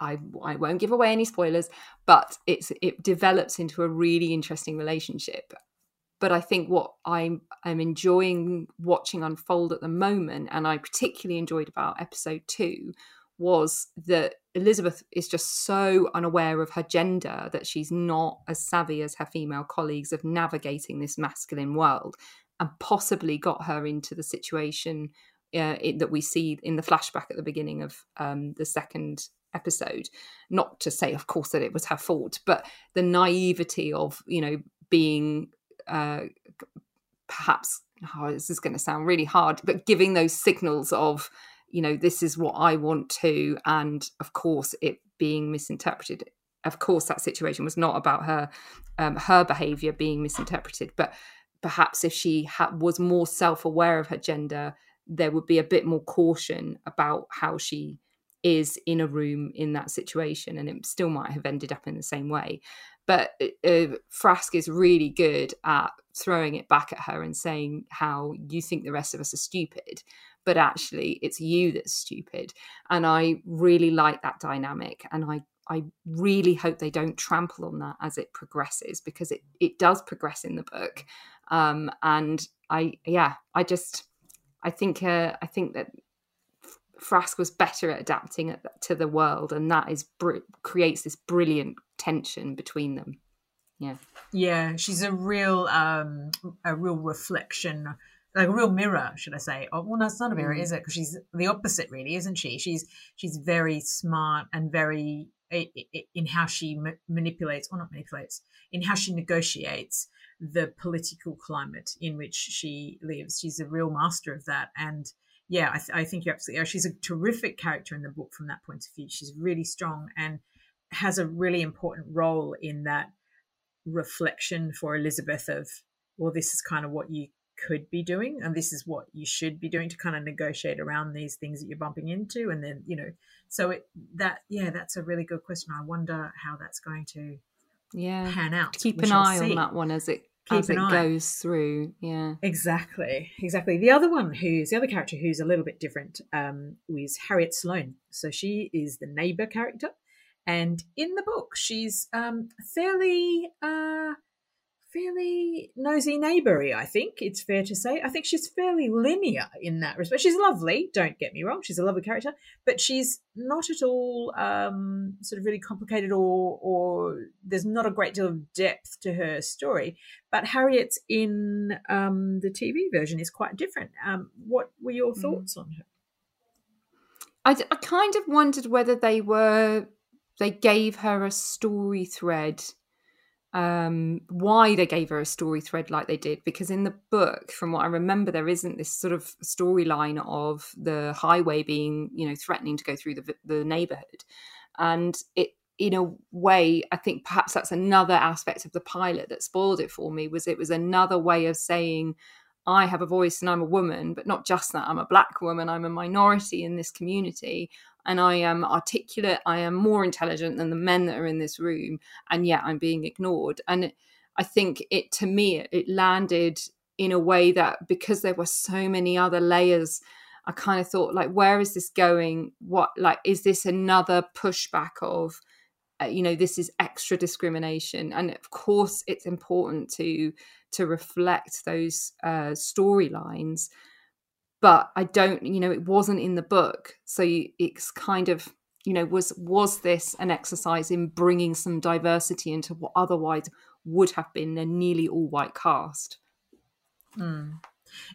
I I won't give away any spoilers, but it's it develops into a really interesting relationship. But I think what I'm I'm enjoying watching unfold at the moment, and I particularly enjoyed about episode two, was that Elizabeth is just so unaware of her gender that she's not as savvy as her female colleagues of navigating this masculine world, and possibly got her into the situation uh, it, that we see in the flashback at the beginning of um, the second episode. Not to say, of course, that it was her fault, but the naivety of you know being uh, perhaps oh, this is going to sound really hard, but giving those signals of you know this is what I want to, and of course it being misinterpreted. Of course, that situation was not about her um, her behavior being misinterpreted, but perhaps if she ha- was more self aware of her gender, there would be a bit more caution about how she is in a room in that situation and it still might have ended up in the same way. But uh, uh, Frask is really good at throwing it back at her and saying how you think the rest of us are stupid but actually it's you that's stupid. And i really like that dynamic and i i really hope they don't trample on that as it progresses because it it does progress in the book. Um and i yeah i just i think uh, i think that Frask was better at adapting to the world, and that is br- creates this brilliant tension between them. Yeah, yeah, she's a real um, a real reflection, like a real mirror, should I say? Oh, well, no, it's not a mirror, Mm. is it? Because she's the opposite, really, isn't she? She's she's very smart and very in how she ma- manipulates, or not manipulates, in how she negotiates the political climate in which she lives. She's a real master of that, and yeah, I, th- I think you're absolutely. She's a terrific character in the book from that point of view. She's really strong and has a really important role in that reflection for Elizabeth of, well, this is kind of what you could be doing, and this is what you should be doing to kind of negotiate around these things that you're bumping into, and then you know, so it that yeah, that's a really good question. I wonder how that's going to yeah. pan out. Keep an eye see. on that one as it Keep as it eye. goes through. Yeah. Exactly, exactly. The other one, who's the other character who's a little bit different, um, is Harriet Sloane. So she is the neighbor character, and in the book, she's um, fairly, uh, fairly nosy neighbory. I think it's fair to say. I think she's fairly linear in that respect. She's lovely. Don't get me wrong. She's a lovely character, but she's not at all um, sort of really complicated or or there's not a great deal of depth to her story. But Harriet's in um, the TV version is quite different. Um, what were your thoughts on her? I kind of wondered whether they were they gave her a story thread um why they gave her a story thread like they did because in the book from what i remember there isn't this sort of storyline of the highway being you know threatening to go through the the neighborhood and it in a way i think perhaps that's another aspect of the pilot that spoiled it for me was it was another way of saying I have a voice and I'm a woman, but not just that. I'm a black woman. I'm a minority in this community and I am articulate. I am more intelligent than the men that are in this room. And yet I'm being ignored. And I think it, to me, it, landed in a way that because there were so many other layers, I kind of thought, like, where is this going? What, like, is this another pushback of, uh, you know this is extra discrimination and of course it's important to to reflect those uh storylines but i don't you know it wasn't in the book so you, it's kind of you know was was this an exercise in bringing some diversity into what otherwise would have been a nearly all white cast Mm.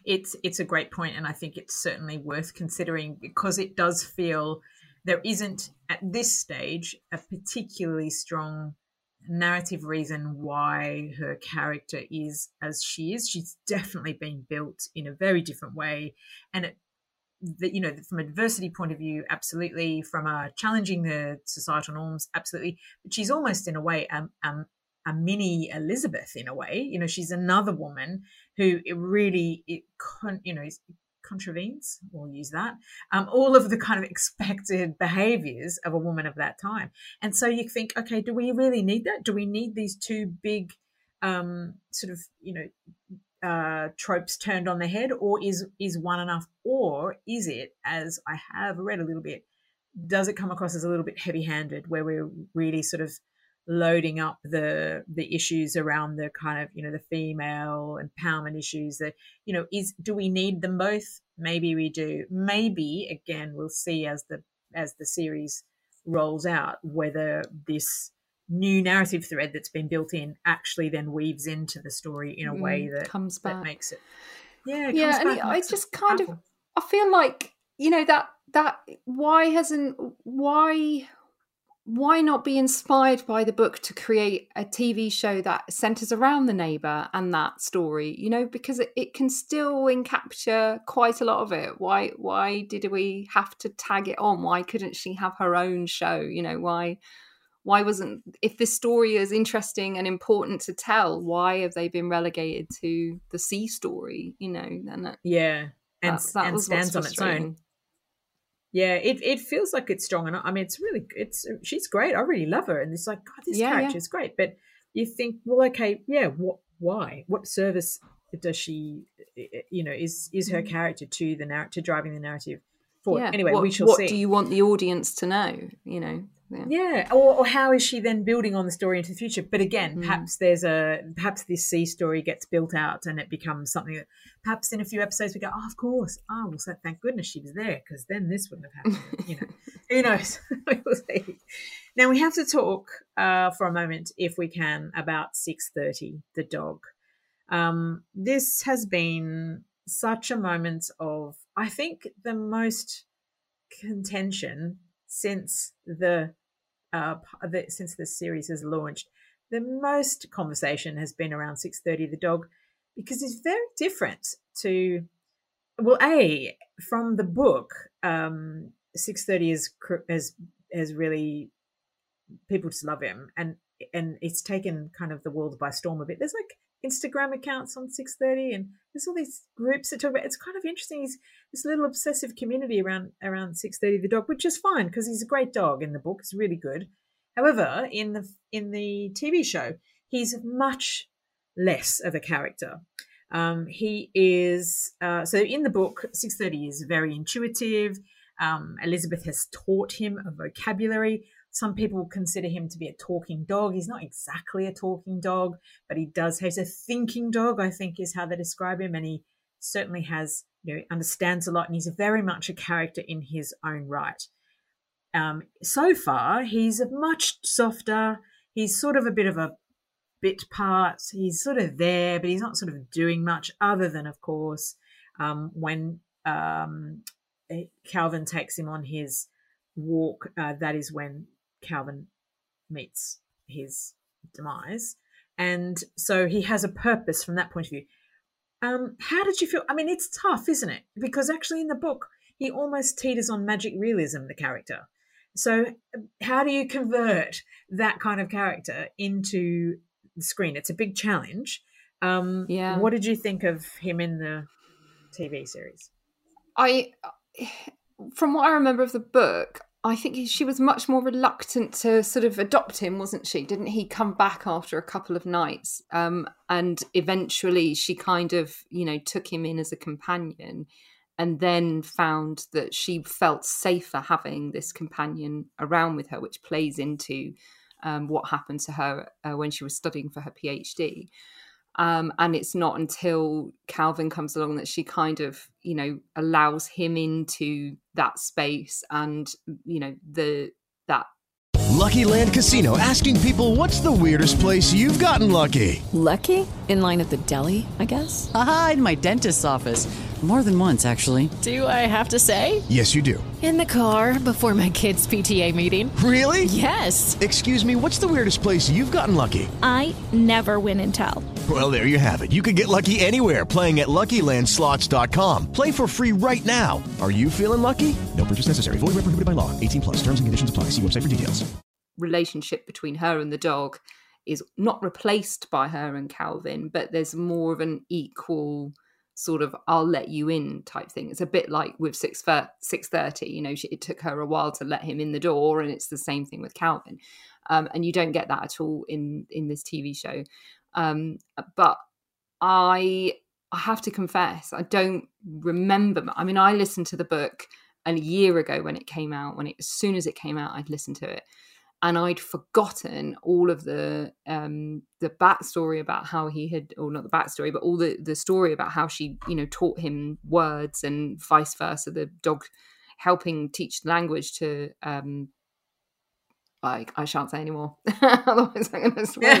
It's it's a great point, and I think it's certainly worth considering because it does feel there isn't at this stage a particularly strong narrative reason why her character is as she is. She's definitely been built in a very different way, and it, you know from a diversity point of view, absolutely. From a challenging the societal norms, absolutely. But she's almost in a way um, um, a mini Elizabeth in a way. You know, she's another woman who it really it con, you know is- contravenes. We'll use that. Um, all of the kind of expected behaviors of a woman of that time, and so you think, okay, do we really need that? Do we need these two big um, sort of you know uh, tropes turned on the head, or is is one enough, or is it, as I have read a little bit, does it come across as a little bit heavy handed, where we're really sort of loading up the the issues around the kind of you know the female empowerment issues that you know is do we need them both? Maybe we do. Maybe again we'll see as the as the series rolls out whether this new narrative thread that's been built in actually then weaves into the story in a way Mm, that comes that back. makes it yeah it yeah and back it- and i just kind of i feel like you know that that why hasn't why why not be inspired by the book to create a tv show that centers around the neighbor and that story you know because it, it can still encapture quite a lot of it. Why why did we have to tag it on? Why couldn't she have her own show? You know why why wasn't if this story is interesting and important to tell why have they been relegated to the c story you know and that, yeah and, that, that and stands on its own. Yeah, it, it feels like it's strong enough. I mean, it's really it's she's great. I really love her, and it's like God, this Yeah, character yeah. is great. But you think, well, okay, yeah, what, why, what service does she, you know, is is her character to the narrative, to driving the narrative forward? Mm. Yeah. Anyway, what, we shall what see. What do you want the audience to know you know Yeah. Yeah, or, or how is she then building on the story into the future? But again, Mm. perhaps there's a perhaps this c story gets built out and it becomes something that perhaps in a few episodes we go, oh, of course, oh, well, so thank goodness she was there because then this wouldn't have happened. you know, who knows? We'll see. now we have to talk uh, for a moment, if we can, about six thirty, the dog. Um, this has been such a moment of, I think, the most contention since the, uh, since this series has launched. The most conversation has been around six thirty, the dog, because it's very different to, well, a from the book. Um, six thirty is cr- has has really people just love him and and it's taken kind of the world by storm a bit there's like instagram accounts on 630 and there's all these groups that talk about it's kind of interesting he's this little obsessive community around around 630 the dog which is fine because he's a great dog in the book it's really good. However in the in the tv show he's much less of a character. Um, he is uh, so in the book 630 is very intuitive. Um, elizabeth has taught him a vocabulary some people consider him to be a talking dog. He's not exactly a talking dog, but he does. He's a thinking dog, I think, is how they describe him, and he certainly has, you know, understands a lot, and he's very much a character in his own right. Um, so far, he's much softer. He's sort of a bit of a bit part. He's sort of there, but he's not sort of doing much other than, of course, um, when um, Calvin takes him on his walk. Uh, that is when Calvin meets his demise. And so he has a purpose from that point of view. Um, how did you feel? I mean, it's tough, isn't it? Because actually, in the book, he almost teeters on magic realism, the character. So, how do you convert that kind of character into the screen? It's a big challenge. Um, Yeah. What did you think of him in the TV series? I, from what I remember of the book, I think she was much more reluctant to sort of adopt him, wasn't she? Didn't he come back after a couple of nights? Um, and eventually she kind of, you know, took him in as a companion and then found that she felt safer having this companion around with her, which plays into um, what happened to her uh, when she was studying for her PhD. Um, and it's not until Calvin comes along that she kind of, you know, allows him into that space and, you know, the that Lucky Land Casino asking people what's the weirdest place you've gotten lucky? Lucky? In line at the deli, I guess? Aha, in my dentist's office. More than once, actually. Do I have to say? Yes, you do. In the car before my kids' PTA meeting. Really? Yes. Excuse me, what's the weirdest place you've gotten lucky? I never win and tell. Well, there you have it. You can get lucky anywhere playing at LuckyLandSlots.com. Play for free right now. Are you feeling lucky? No purchase necessary. Void where prohibited by law. 18 plus. Terms and conditions apply. See website for details. relationship between her and the dog is not replaced by her and Calvin, but there's more of an equal sort of "I'll let you in" type thing. It's a bit like with six six thirty. You know, she, it took her a while to let him in the door, and it's the same thing with Calvin. Um, and you don't get that at all in in this TV show. Um, but I I have to confess, I don't remember. I mean, I listened to the book a year ago when it came out. When it as soon as it came out, I'd listened to it and I'd forgotten all of the um, the backstory about how he had, or not the backstory, but all the the story about how she, you know, taught him words and vice versa. The dog helping teach language to, um, like I shan't say anymore, otherwise I'm going to swear.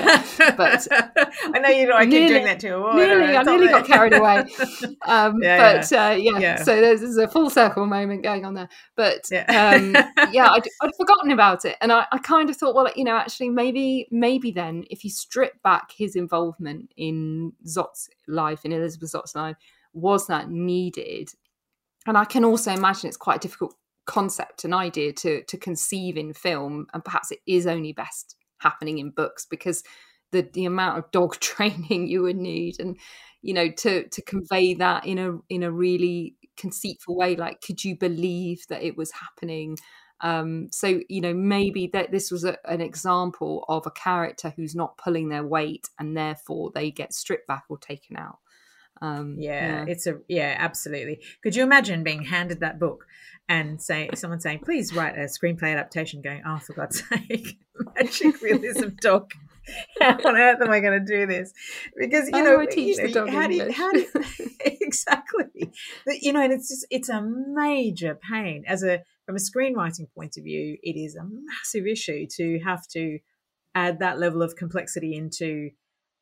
but I know you know I keep Nearly- doing that too. Oh, nearly, I nearly got carried away. Um, Yeah, but Uh, yeah, Yeah. so there's, there's a full circle moment going on there. But Yeah. um, yeah, I'd, I'd forgotten about it, and I, I kind of thought, well, you know, actually, maybe, maybe then, if you strip back his involvement in Zott's life, in Elizabeth Zott's life, was that needed? And I can also imagine it's quite a difficult concept and idea to to conceive in film, and perhaps it is only best happening in books because the the amount of dog training you would need and you know to to convey that in a in a really conceitful way like could you believe that it was happening? Um so you know maybe that this was a, an example of a character who's not pulling their weight and therefore they get stripped back or taken out. Um yeah, it's a yeah, absolutely. Could you imagine being handed that book and say someone saying, "Please write a screenplay adaptation." Going, "Oh, for God's sake, magic realism dog." How on earth am I going to do this? Because you know, you know, how do you, how do you, exactly? But, you know, and it's just it's a major pain as a from a screenwriting point of view. It is a massive issue to have to add that level of complexity into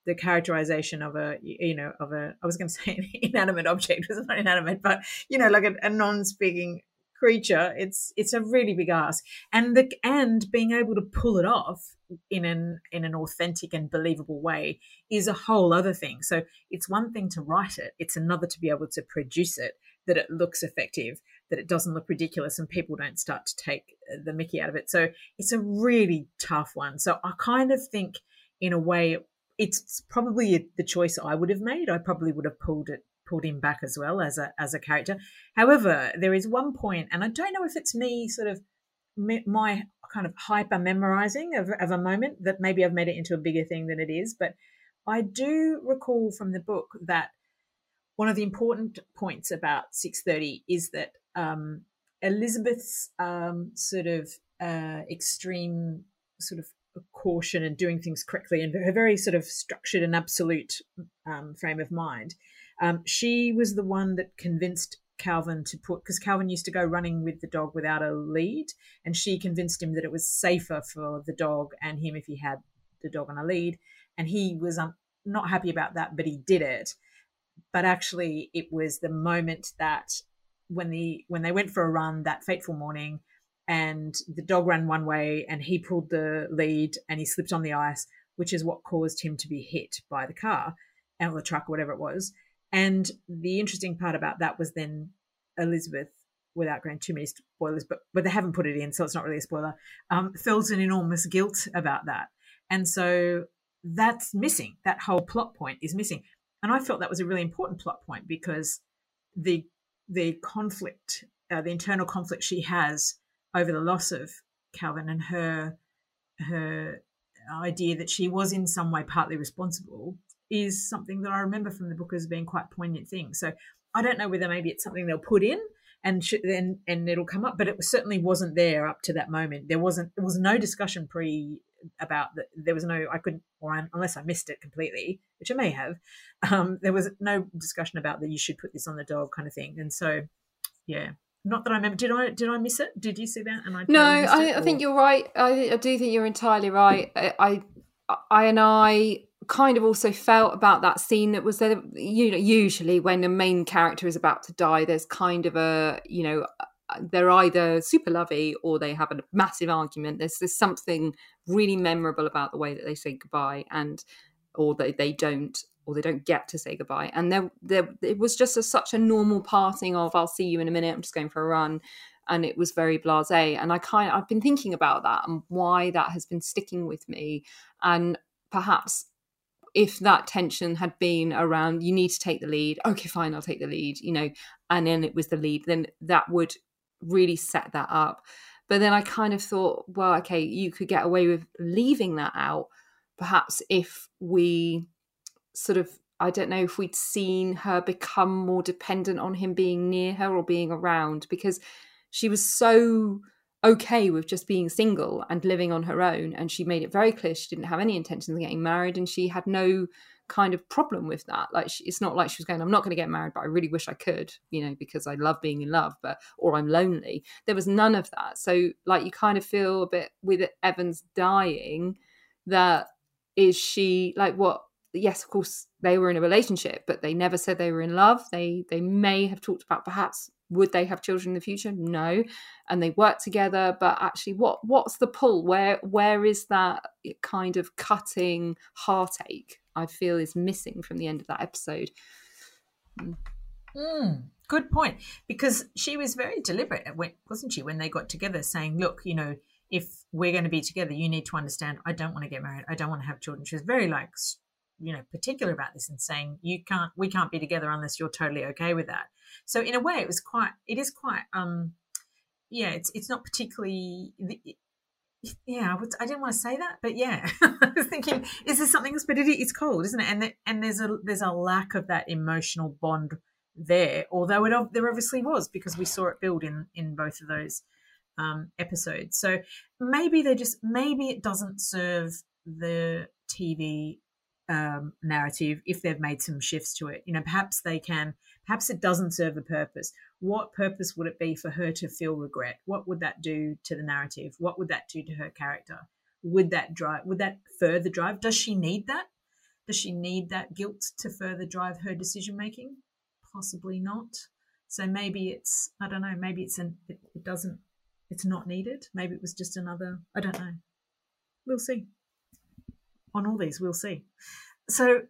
the characterization of a you know of a I was going to say an inanimate object was not inanimate but you know like a, a non-speaking creature it's it's a really big ask. And the and being able to pull it off in an in an authentic and believable way is a whole other thing. So it's one thing to write it it's another to be able to produce it that it looks effective that it doesn't look ridiculous and people don't start to take the mickey out of it. So it's a really tough one. So i kind of think in a way it's probably the choice I would have made. I probably would have pulled it pulled him back as well as a as a character. However, there is one point, and I don't know if it's me sort of my kind of hyper memorizing of, of a moment that maybe I've made it into a bigger thing than it is. But I do recall from the book that one of the important points about six thirty is that um, Elizabeth's um, sort of uh, extreme sort of caution and doing things correctly and her very sort of structured and absolute um, frame of mind. Um, she was the one that convinced Calvin to put because Calvin used to go running with the dog without a lead, and she convinced him that it was safer for the dog and him if he had the dog on a lead. And he was um, not happy about that, but he did it. But actually, it was the moment that when the when they went for a run that fateful morning, and the dog ran one way and he pulled the lead and he slipped on the ice, which is what caused him to be hit by the car or the truck or whatever it was. And the interesting part about that was then Elizabeth, without going too many spoilers, but but they haven't put it in, so it's not really a spoiler. Um, felt an enormous guilt about that, and so that's missing. That whole plot point is missing, and I felt that was a really important plot point because the the conflict, uh, the internal conflict she has over the loss of Calvin and her her idea that she was in some way partly responsible is something that I remember from the book as being quite poignant thing. So I don't know whether maybe it's something they'll put in and sh- then and it'll come up, but it certainly wasn't there up to that moment. There wasn't there was no discussion pre about that. There was no I couldn't or I, unless I missed it completely, which I may have. Um, there was no discussion about that you should put this on the dog kind of thing. And so yeah, not that I remember. Did I did I miss it? Did you see that? And I No, I, I think you're right. I, I do think you're entirely right. I, I, I and I kind of also felt about that scene that was there. You know, usually when a main character is about to die, there's kind of a you know uh, they're either super lovey or they have a massive argument. There's there's something really memorable about the way that they say goodbye, and or they they don't or they don't get to say goodbye. And there there it was just a, such a normal parting of I'll see you in a minute. I'm just going for a run. And it was very blasé. And I kind of, I've been thinking about that and why that has been sticking with me. And perhaps if that tension had been around you need to take the lead. Okay fine i'll take the lead you know and then it was the lead then that would really set that up. But then i kind of thought well okay you could get away with leaving that out. Perhaps if we sort of i don't know if we'd seen her become more dependent on him being near her or being around because she was so okay with just being single and living on her own and she made it very clear she didn't have any intentions of getting married and she had no kind of problem with that. Like she, it's not like she was going i'm not going to get married but i really wish i could you know because i love being in love but or i'm lonely. There was none of that. So like you kind of feel a bit with evans dying that is she like what yes of course they were in a relationship but they never said they were in love. They they may have talked about perhaps would they have children in the future no and they work together but actually what what's the pull where where is that kind of cutting heartache i feel is missing from the end of that episode Mm, good point. Because she was very deliberate, wasn't she, when they got together, saying, "Look, you know, if we're going to be together, you need to understand. I don't want to get married. I don't want to have children." She was very like, you know, particular about this and saying, "You can't. We can't be together unless you're totally okay with that." So in a way, it was quite. It is quite. um Yeah, it's it's not particularly. Yeah, I, would, I didn't want to say that, but yeah, I was thinking, is there something else? But it, it's cold, isn't it? And the, and there's a there's a lack of that emotional bond there, although it there obviously was because we saw it build in in both of those um, episodes. So maybe they just maybe it doesn't serve the TV um, narrative if they've made some shifts to it. You know, perhaps they can. Perhaps it doesn't serve a purpose. What purpose would it be for her to feel regret? What would that do to the narrative? What would that do to her character? Would that drive? Would that further drive? Does she need that? Does she need that guilt to further drive her decision making? Possibly not. So maybe it's I don't know. Maybe it's an it, it doesn't. It's not needed. Maybe it was just another. I don't know. We'll see. On all these, we'll see. So,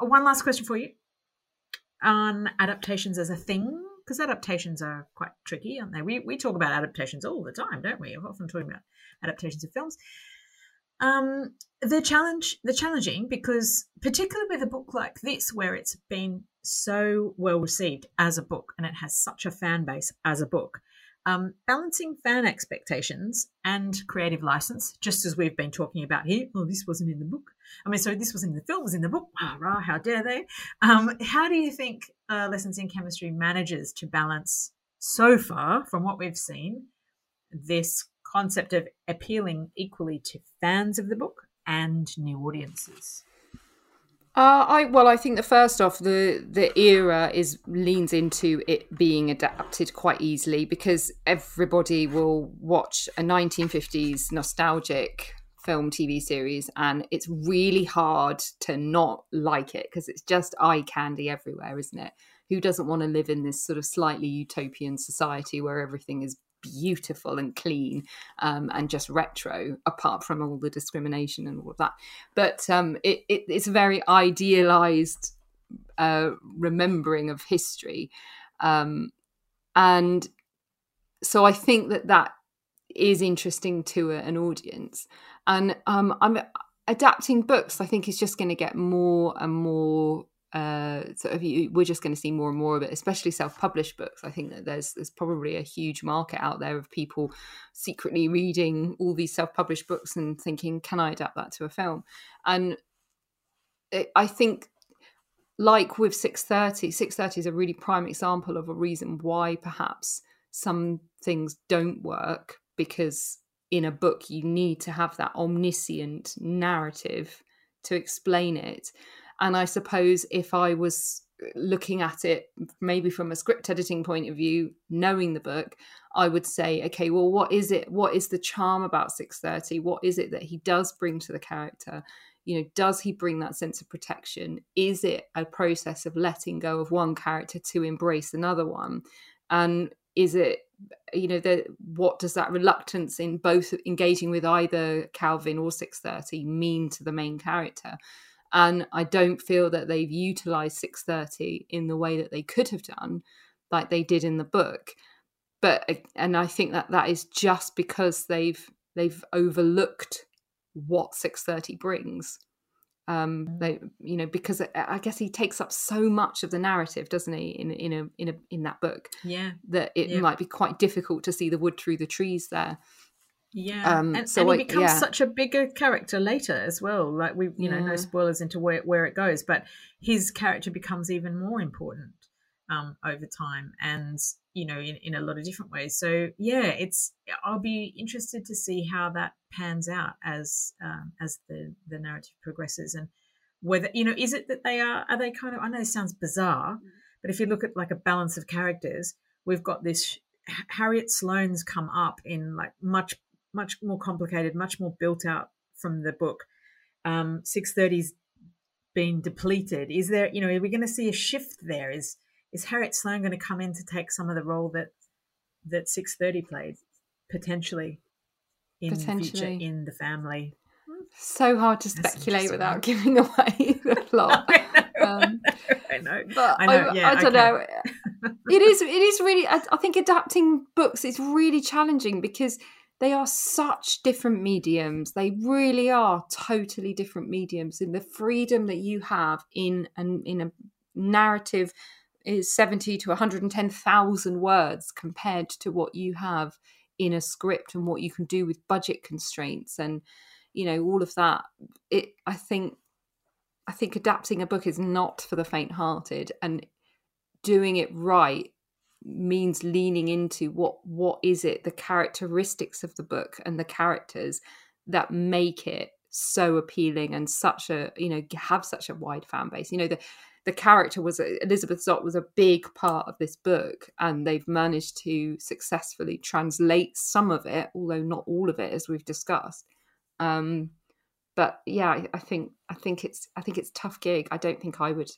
one last question for you on adaptations as a thing, because adaptations are quite tricky, aren't they? We, we talk about adaptations all the time, don't we? We're often talking about adaptations of films. Um, they're challenge they're challenging because particularly with a book like this, where it's been so well received as a book and it has such a fan base as a book, um, balancing fan expectations and creative license, just as we've been talking about here. Oh, this wasn't in the book. I mean, so this was in the film, was in the book. Ah, rah, how dare they? Um, how do you think uh, Lessons in Chemistry manages to balance so far, from what we've seen, this concept of appealing equally to fans of the book and new audiences? Uh, I well, I think the first off, the the era is leans into it being adapted quite easily because everybody will watch a 1950s nostalgic film TV series, and it's really hard to not like it because it's just eye candy everywhere, isn't it? Who doesn't want to live in this sort of slightly utopian society where everything is beautiful and clean um, and just retro, apart from all the discrimination and all of that. But um, it, it, it's a very idealized uh, remembering of history. Um, and so I think that that is interesting to an audience. And um, I'm adapting books, I think, is just going to get more and more uh, sort of you, we're just going to see more and more of it, especially self-published books. I think that there's there's probably a huge market out there of people secretly reading all these self-published books and thinking, "Can I adapt that to a film?" And it, I think, like with 630, 630 is a really prime example of a reason why perhaps some things don't work because in a book you need to have that omniscient narrative to explain it and I suppose if I was uh, looking at it maybe from a script editing point of view, knowing the book, I would say, okay, well, what is it? What is the charm about 630? What is it that he does bring to the character? You know, does he bring that sense of protection? Is it a process of letting go of one character to embrace another one? And is it you know the what does that reluctance in both engaging with either calvin or 630 mean to the main character and I don't feel that they've utilized 630 in the way that they could have done, like they did in the book. But and I think that that is just because they've they've overlooked what 630 brings. Um, mm. they you know because I guess he takes up so much of the narrative, doesn't he? In in a in a in that book, yeah, that it yeah. might be quite difficult to see the wood through the trees there. Yeah, um, and, so and he becomes yeah. such a bigger character later as well. Like we, you know, no spoilers into where where it goes, but his character becomes even more important um, over time, and you know, in, in a lot of different ways. So yeah, it's I'll be interested to see how that pans out as um, as the the narrative progresses, and whether you know, is it that they are are they kind of I know it sounds bizarre, but if you look at like a balance of characters, we've got this Harriet Sloane's come up in like much much more complicated, much more built out from the book. Um, 630's been depleted. Is there, you know, are we going to see a shift there? Is is Harriet Sloane going to come in to take some of the role that that 630 played potentially in potentially. the future in the family? So hard to speculate without giving away the plot. Um, I know. But I, know. Yeah, I, I don't know. it is. It is really. I, I think adapting books is really challenging because they are such different mediums. They really are totally different mediums. In the freedom that you have in an in a narrative is 70 to 110,000 words compared to what you have in a script and what you can do with budget constraints and you know all of that it i think i think adapting a book is not for the faint hearted and doing it right means leaning into what what is it the characteristics of the book and the characters that make it so appealing and such a you know have such a wide fan base you know the the character was elizabeth zott was a big part of this book and they've managed to successfully translate some of it although not all of it as we've discussed um but yeah I, think i think it's i think it's tough gig i don't think i would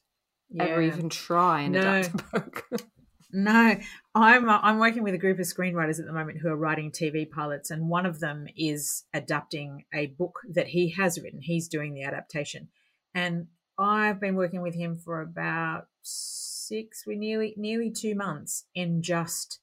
yeah. ever even try and no. adapt a book No, I'm uh, I'm working with a group of screenwriters at the moment who are writing TV pilots, and one of them is adapting a book that he has written. He's doing the adaptation, and I've been working with him for about six, we nearly nearly two months in just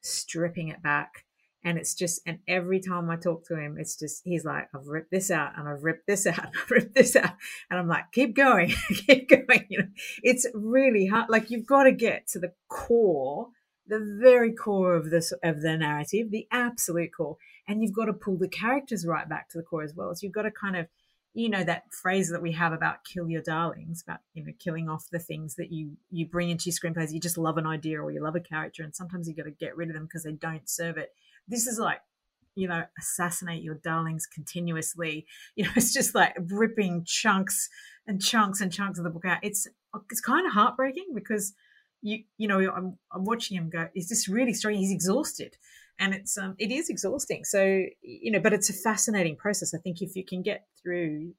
stripping it back and it's just, and every time I talk to him, it's just, he's like, I've ripped this out and I've ripped this out, and I've ripped this out. And I'm like, keep going, keep going. You know, it's really hard. Like you've got to get to the core, the very core of this, of the narrative, the absolute core. And you've got to pull the characters right back to the core as well. So you've got to kind of, you know that phrase that we have about kill your darlings about you know killing off the things that you you bring into your screenplays you just love an idea or you love a character and sometimes you've got to get rid of them because they don't serve it this is like, you know, assassinate your darlings continuously. You know, it's just like ripping chunks and chunks and chunks of the book out. It's it's kind of heartbreaking because you you know I'm, I'm watching him go. Is this really strong? He's exhausted, and it's um it is exhausting. So you know, but it's a fascinating process. I think if you can get through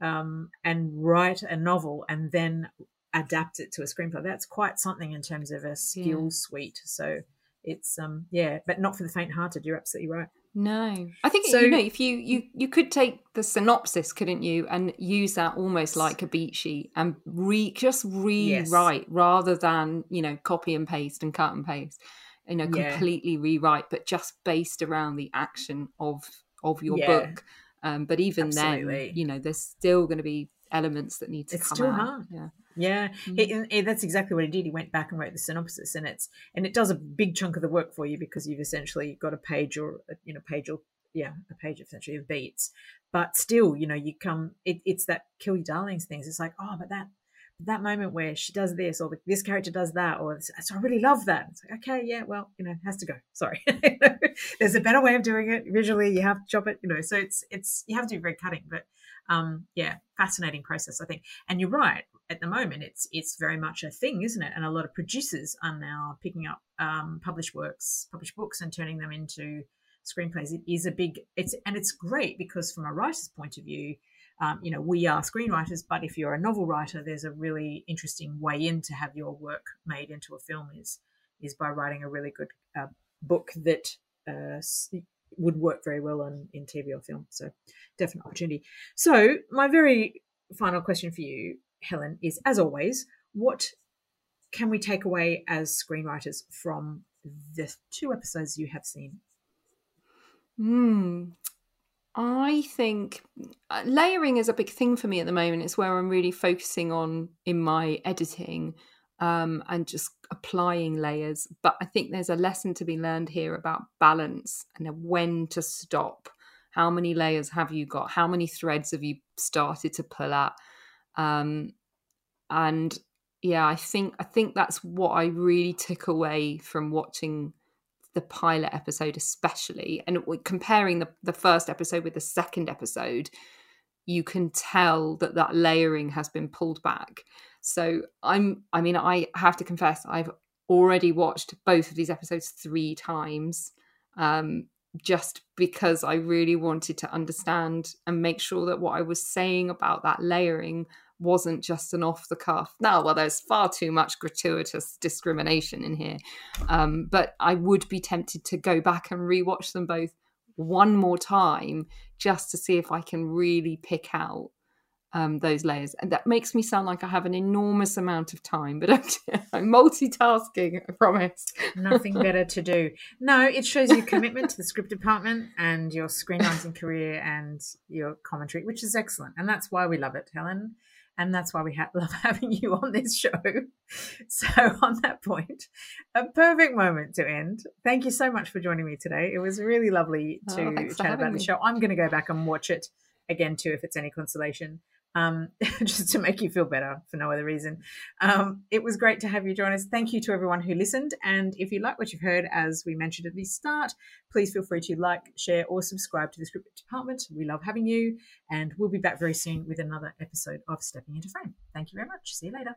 um and write a novel and then adapt it to a screenplay, that's quite something in terms of a skill yeah. suite. So it's um yeah, but not for the faint-hearted. You're absolutely right. No, I think so, you know if you you you could take the synopsis, couldn't you, and use that almost like a beat sheet and re just rewrite yes. rather than you know copy and paste and cut and paste, you know, yeah. completely rewrite, but just based around the action of of your yeah. book. Um, but even Absolutely. then, you know, there's still going to be elements that need to it's come out. Hard. Yeah. Yeah, mm-hmm. that's exactly what he did. He went back and wrote the synopsis, and it's and it does a big chunk of the work for you because you've essentially got a page or you know page or yeah a page essentially of beats. But still, you know, you come. It, it's that kill your darlings things. It's like oh, but that that moment where she does this or this character does that or so I really love that. It's like okay, yeah, well, you know, has to go. Sorry, there's a better way of doing it visually. You have to chop it, you know. So it's it's you have to be very cutting, but um, yeah, fascinating process, I think. And you're right at the moment it's it's very much a thing, isn't it? And a lot of producers are now picking up um, published works, published books, and turning them into screenplays. It is a big it's and it's great because from a writer's point of view, um, you know we are screenwriters, but if you're a novel writer, there's a really interesting way in to have your work made into a film is is by writing a really good uh, book that uh, would work very well on in TV or film. So definite opportunity. So my very final question for you Helen, is as always, what can we take away as screenwriters from the two episodes you have seen? Hmm. I think uh, layering is a big thing for me at the moment. It's where I'm really focusing on in my editing um, and just applying layers. But I think there's a lesson to be learned here about balance and when to stop. How many layers have you got? How many threads have you started to pull at? Um, and yeah, I think I think that's what I really took away from watching the pilot episode, especially, and comparing the the first episode with the second episode, you can tell that that layering has been pulled back. So I'm, I mean, I have to confess, I've already watched both of these episodes three times. Um, just because I really wanted to understand and make sure that what I was saying about that layering wasn't just an off the cuff. Now, well, there's far too much gratuitous discrimination in here. Um, but I would be tempted to go back and rewatch them both one more time just to see if I can really pick out um, those layers. And that makes me sound like I have an enormous amount of time, but I'm, I'm multitasking, I promise. Nothing better to do. No, it shows your commitment to the script department and your screenwriting career and your commentary, which is excellent. And that's why we love it, Helen and that's why we ha- love having you on this show. So, on that point, a perfect moment to end. Thank you so much for joining me today. It was really lovely to oh, chat about the show. I'm going to go back and watch it again too, if it's any consolation. Um, just to make you feel better for no other reason. Um, it was great to have you join us. Thank you to everyone who listened. And if you like what you've heard, as we mentioned at the start, please feel free to like, share, or subscribe to the script department. We love having you. And we'll be back very soon with another episode of Stepping into Frame. Thank you very much. See you later.